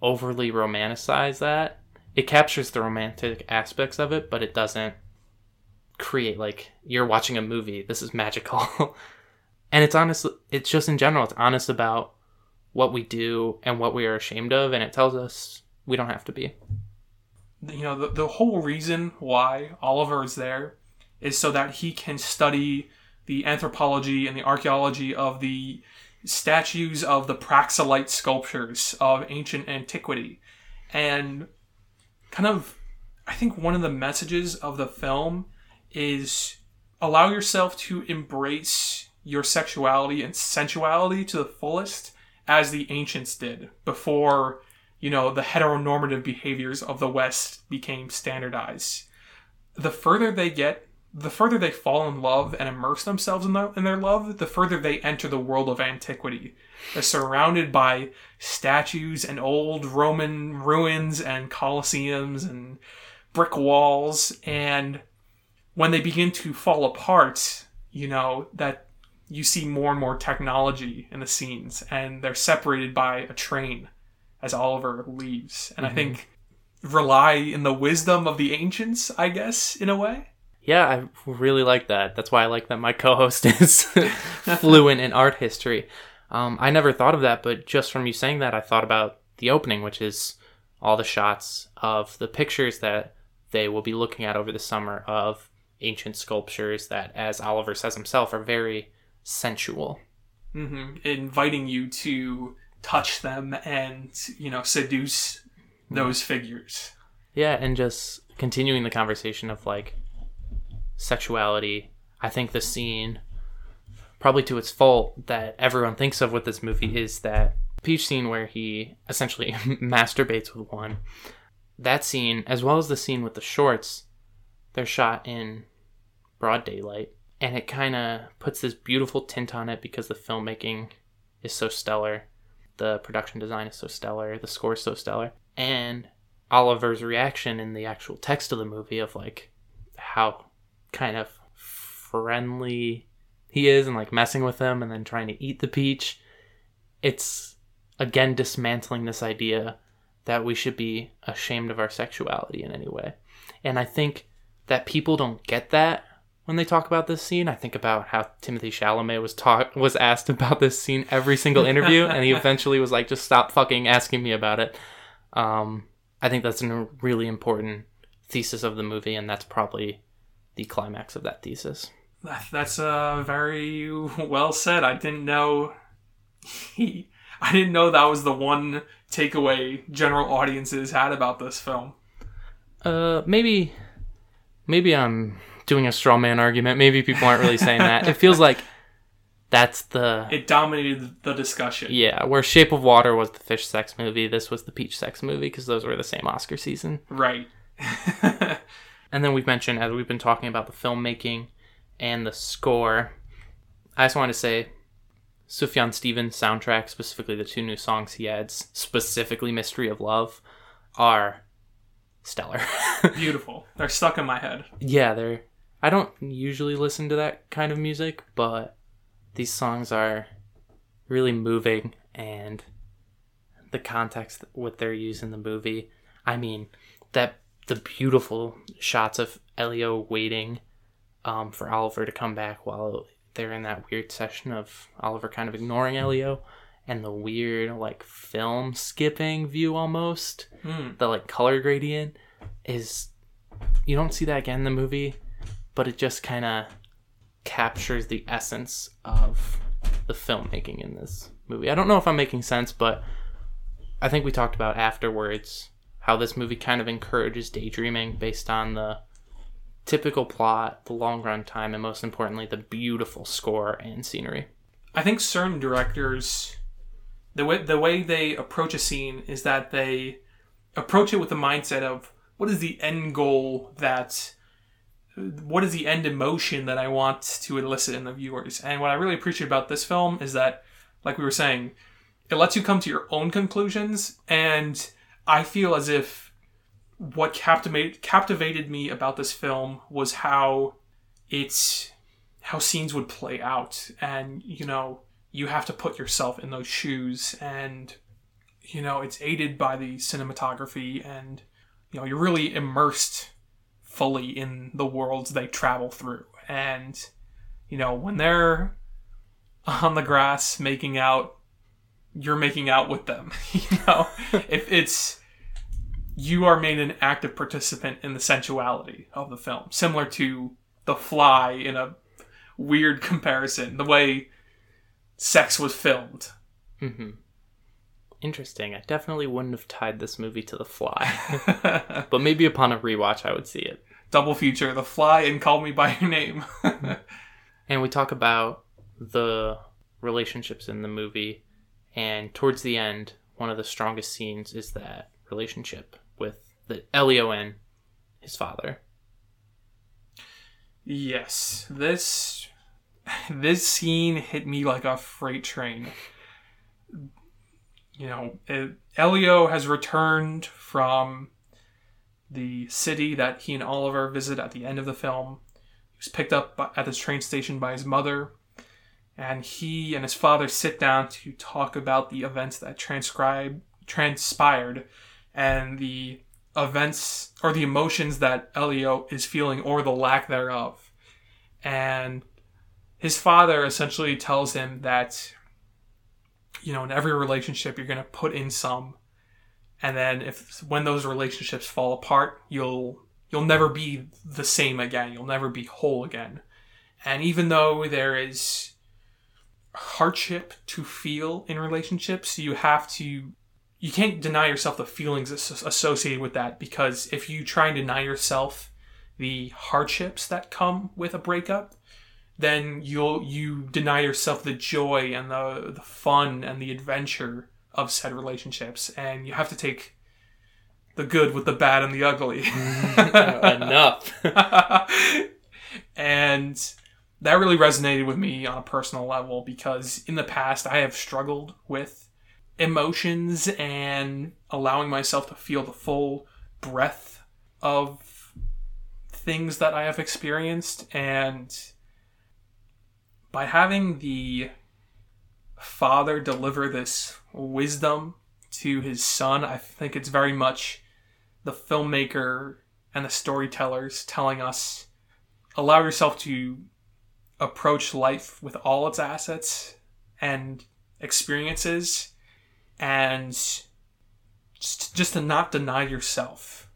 overly romanticize that. It captures the romantic aspects of it, but it doesn't create like you're watching a movie. This is magical. and it's honest it's just in general, it's honest about what we do and what we are ashamed of and it tells us we don't have to be. You know, the, the whole reason why Oliver is there is so that he can study the anthropology and the archaeology of the statues of the Praxolite sculptures of ancient antiquity. And kind of, I think one of the messages of the film is allow yourself to embrace your sexuality and sensuality to the fullest as the ancients did before you know the heteronormative behaviors of the west became standardized. The further they get the further they fall in love and immerse themselves in, the, in their love the further they enter the world of antiquity they're surrounded by statues and old roman ruins and colosseums and brick walls. And when they begin to fall apart you know that you see more and more technology in the scenes and they're separated by a train as Oliver leaves. And I think rely in the wisdom of the ancients, I guess, in a way. Yeah, I really like that. That's why I like that my co-host is fluent in art history. Um, I never thought of that, but just from you saying that, I thought about the opening, which is all the shots of the pictures that they will be looking at over the summer of ancient sculptures that, as Oliver says himself, are very sensual. hmm Inviting you to touch them and, you know, seduce those figures. Yeah, and just continuing the conversation of like sexuality. I think the scene, probably to its fault, that everyone thinks of with this movie is that Peach scene where he essentially masturbates with one. That scene, as well as the scene with the shorts, they're shot in broad daylight. And it kind of puts this beautiful tint on it because the filmmaking is so stellar. The production design is so stellar. The score is so stellar. And Oliver's reaction in the actual text of the movie of like how kind of friendly he is and like messing with them and then trying to eat the peach. It's again dismantling this idea that we should be ashamed of our sexuality in any way. And I think that people don't get that when they talk about this scene. I think about how Timothée Chalamet was taught was asked about this scene every single interview, and he eventually was like, "Just stop fucking asking me about it." Um, I think that's a really important thesis of the movie, and that's probably the climax of that thesis. That- That's uh, very well said. I didn't know he. I didn't know that was the one takeaway general audiences had about this film. Uh, maybe, maybe I'm doing a straw man argument. Maybe people aren't really saying that. It feels like that's the It dominated the discussion. yeah. Where Shape of Water was the fish sex movie, this was the peach sex movie because those were the same Oscar season. Right. And then we've mentioned as we've been talking about the filmmaking and the score. I just want to say, Sufjan Stevens soundtrack, specifically the two new songs he adds, specifically "Mystery of Love," are stellar. Beautiful. They're stuck in my head. yeah, they're. I don't usually listen to that kind of music, but these songs are really moving and the context with their use in the movie. I mean, that the beautiful shots of Elio waiting um, for Oliver to come back while they're in that weird session of Oliver kind of ignoring Elio and the weird like film skipping view almost Hmm. the like color gradient is you don't see that again in the movie but it just kind of captures the essence of the filmmaking in this movie. I don't know if i'm making sense but i think we talked about afterwards how this movie kind of encourages daydreaming based on the typical plot the long run time and most importantly the beautiful score and scenery. I think certain directors, the way the way they approach a scene is that they approach it with the mindset of what is the end goal that what is the end emotion that I want to elicit in the viewers. And what I really appreciate about this film is that, like we were saying, it lets you come to your own conclusions. And I feel as if what captivate, captivated me about this film was how it's how scenes would play out and you know you have to put yourself in those shoes and you know it's aided by the cinematography and you know you're really immersed fully in the worlds they travel through. And you know when they're on the grass making out you're making out with them you know? If it's you are made an active participant in the sensuality of the film similar to the fly in a weird comparison the way sex was filmed. Hmm interesting. I definitely wouldn't have tied this movie to the fly. But maybe upon a rewatch i would see it double feature the fly and call me by your name. And we talk about the relationships in the movie. And towards the end one of the strongest scenes is that relationship with the elio and his father. Yes this this scene hit me like a freight train. You know it, elio has returned from the city that he and oliver visit at the end of the film he was picked up at this train station by his mother and he and his father sit down to talk about the events that transcribe transpired and the events or the emotions that Elio is feeling or the lack thereof. And his father essentially tells him that you know in every relationship you're going to put in some and then if when those relationships fall apart you'll you'll never be the same again. You'll never be whole again. And even though there is hardship to feel in relationships, you have to you can't deny yourself the feelings associated with that because if you try and deny yourself the hardships that come with a breakup, then you'll you deny yourself the joy and the the fun and the adventure of said relationships and you have to take the good with the bad and the ugly. Enough. and that really resonated with me on a personal level because in the past I have struggled with emotions and allowing myself to feel the full breadth of things that I have experienced and by having the father deliver this wisdom to his son, I think it's very much the filmmaker and the storytellers telling us allow yourself to approach life with all its assets and experiences and just, just to not deny yourself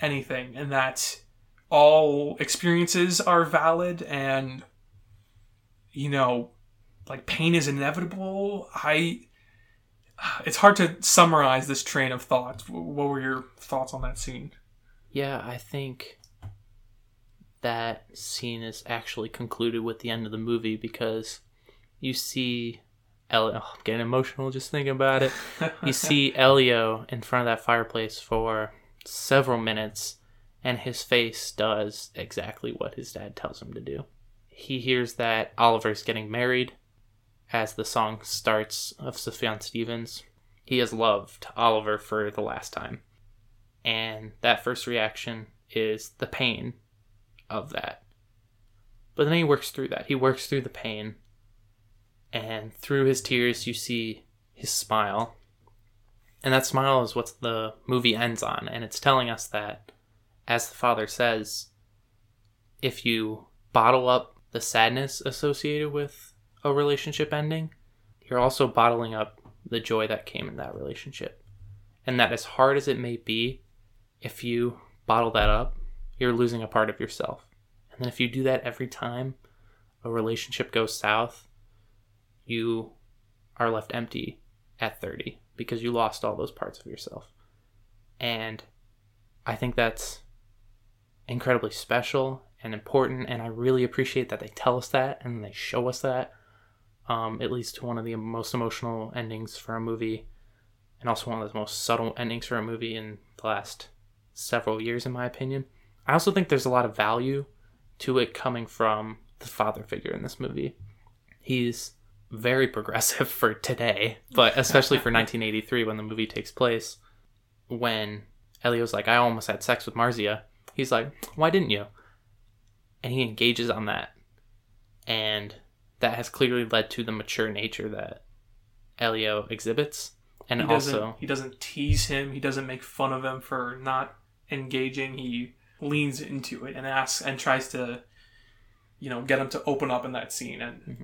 anything and that all experiences are valid and you know like pain is inevitable i it's hard to summarize this train of thought what were your thoughts on that scene yeah i think that scene is actually concluded with the end of the movie because you see Elio, oh, I'm getting emotional just thinking about it. you see Elio in front of that fireplace for several minutes, and his face does exactly what his dad tells him to do. He hears that Oliver's getting married as the song starts of Sufjan Stevens. He has loved Oliver for the last time. And that first reaction is the pain of that. But then he works through that. He works through the pain. And through his tears, you see his smile. And that smile is what the movie ends on. And it's telling us that, as the father says, if you bottle up the sadness associated with a relationship ending, you're also bottling up the joy that came in that relationship. And that, as hard as it may be, if you bottle that up, you're losing a part of yourself. And then if you do that every time a relationship goes south, you are left empty at 30 because you lost all those parts of yourself. And I think that's incredibly special and important. And I really appreciate that they tell us that and they show us that. Um, it leads to one of the most emotional endings for a movie and also one of the most subtle endings for a movie in the last several years, in my opinion. I also think there's a lot of value to it coming from the father figure in this movie. He's very progressive for today, but especially for 1983 when the movie takes place. When Elio's like, I almost had sex with Marzia, he's like, Why didn't you? And he engages on that. And that has clearly led to the mature nature that Elio exhibits. And he also, he doesn't tease him, he doesn't make fun of him for not engaging. He leans into it and asks and tries to, you know, get him to open up in that scene. And, mm-hmm.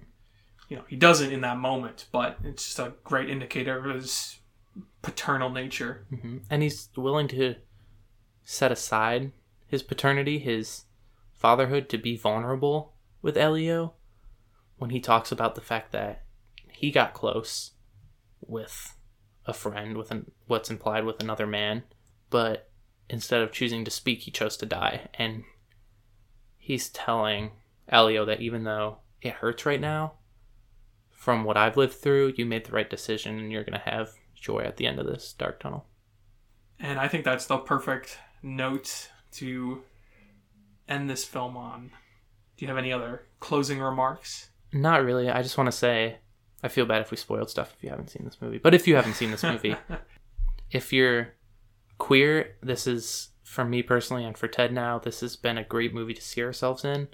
you know, he doesn't in that moment, but it's just a great indicator of his paternal nature. Mm-hmm. And he's willing to set aside his paternity, his fatherhood, to be vulnerable with Elio when he talks about the fact that he got close with a friend, with an, what's implied with another man, but instead of choosing to speak, he chose to die. And he's telling Elio that even though it hurts right now, from what I've lived through, you made the right decision and you're going to have joy at the end of this dark tunnel. And I think that's the perfect note to end this film on. Do you have any other closing remarks? Not really. I just want to say I feel bad if we spoiled stuff if you haven't seen this movie. But if you haven't seen this movie, if you're queer, this is for me personally and for Ted now, this has been a great movie to see ourselves in.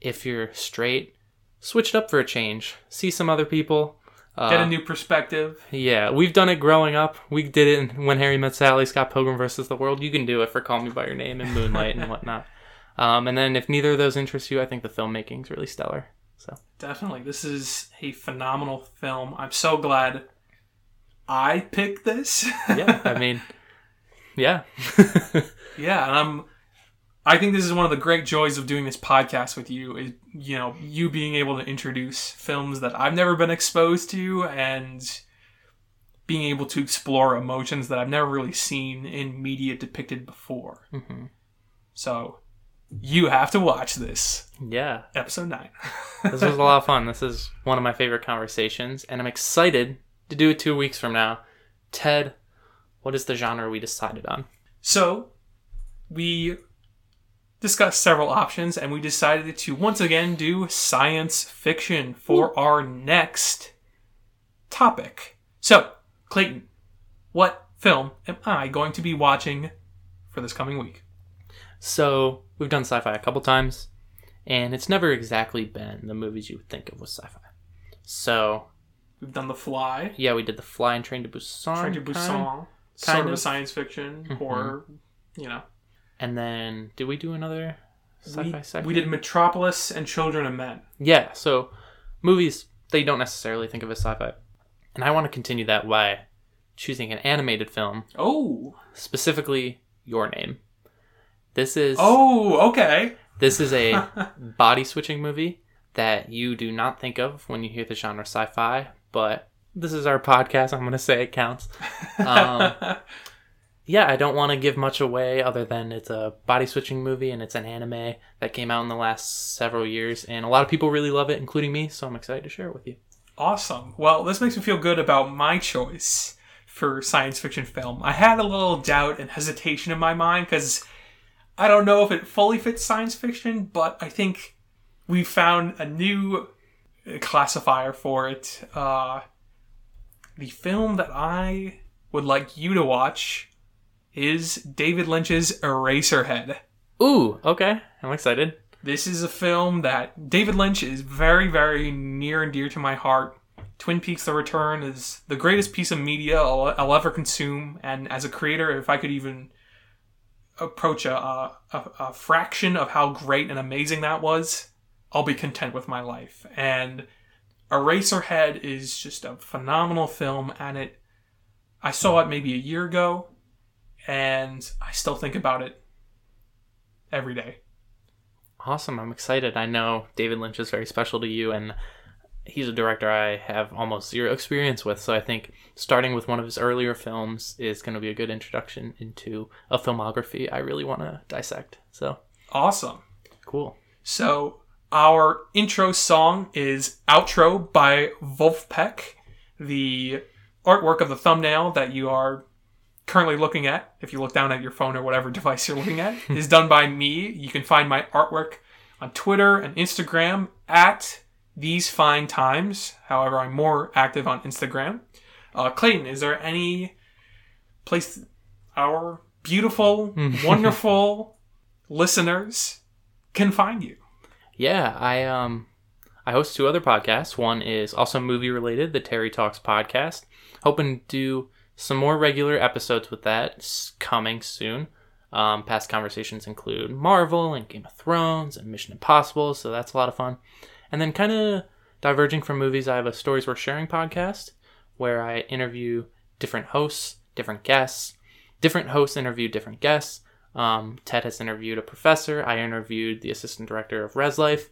If you're straight, switch it up for a change. See some other people. Uh, Get a new perspective. Yeah, we've done it growing up. We did it When Harry Met Sally, Scott Pilgrim versus the World. You can do it for Call Me by Your Name and Moonlight and whatnot. Um, and then if neither of those interest you, I think the filmmaking is really stellar. So definitely, this is a phenomenal film. I'm so glad I picked this. yeah, I mean. Yeah. yeah, and I'm I think this is one of the great joys of doing this podcast with you is you know you being able to introduce films that I've never been exposed to and being able to explore emotions that I've never really seen in media depicted before. hmm So you have to watch this Yeah, episode nine. this was a lot of fun. This is one of my favorite conversations, and I'm excited to do it two weeks from now. Ted, what is the genre we decided on? So we discussed several options and we decided to once again do science fiction for our next topic. So, Clayton, what film am I going to be watching for this coming week? So we've done sci-fi a couple times, and it's never exactly been the movies you would think of with sci-fi. So We've done The Fly, yeah, we did the Fly and Train to Busan, Train to. Busan, kind sort of a of. science fiction Mhm. horror, you know. and then did we do another sci-fi We, section? we did Metropolis and Children of Men. Yeah, so movies they don't necessarily think of as sci-fi, and I want to continue that by choosing an animated film, Oh, specifically Your Name. This is oh, okay. this is a body switching movie that you do not think of when you hear the genre sci-fi, but this is our podcast. I'm going to say it counts. Um, yeah, I don't want to give much away other than it's a body switching movie and it's an anime that came out in the last several years, and a lot of people really love it, including me. So I'm excited to share it with you. Awesome. Well, this makes me feel good about my choice for science fiction film. I had a little doubt and hesitation in my mind because I don't know if it fully fits science fiction, but I think we found a new classifier for it. Uh, the film that I would like you to watch is David Lynch's Eraserhead. Ooh, okay, I'm excited. This is a film that David Lynch is very, very near and dear to my heart. Twin Peaks: The Return is the greatest piece of media I'll, I'll ever consume, and as a creator, if I could even approach a, a, a, fraction of how great and amazing that was, I'll be content with my life. And Eraserhead is just a phenomenal film, and it. I saw it maybe a year ago, and I still think about it every day. Awesome, I'm excited. I know David Lynch is very special to you, and he's a director I have almost zero experience with. So I think starting with one of his earlier films is going to be a good introduction into a filmography I really want to dissect. So Awesome. cool. So our intro song is Outro by Vulfpeck. The artwork of the thumbnail that you are currently looking at, if you look down at your phone or whatever device you're looking at, is done by me. You can find my artwork on Twitter and Instagram at these fine times. However, I'm more active on Instagram. Uh, Clayton, is there any place our beautiful, wonderful listeners can find you? Yeah, I um I host two other podcasts. One is also movie related, the Terry Talks podcast. Hoping to do some more regular episodes with that coming soon. Um, past conversations include Marvel and Game of Thrones and Mission Impossible, so that's a lot of fun. And then kind of diverging from movies, I have a Stories Worth Sharing podcast where I interview different hosts, different guests. Different hosts interview different guests. Um, Ted has interviewed a professor. I interviewed the assistant director of Res Life.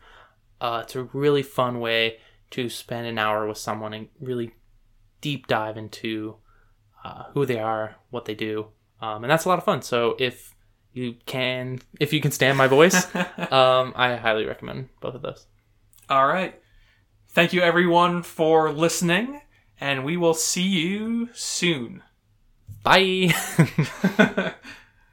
Uh, it's a really fun way to spend an hour with someone and really deep dive into uh, who they are, what they do, um, and that's a lot of fun. So if you can, if you can stand my voice, um, I highly recommend both of those. All right. Thank you, everyone, for listening, and we will see you soon. Bye.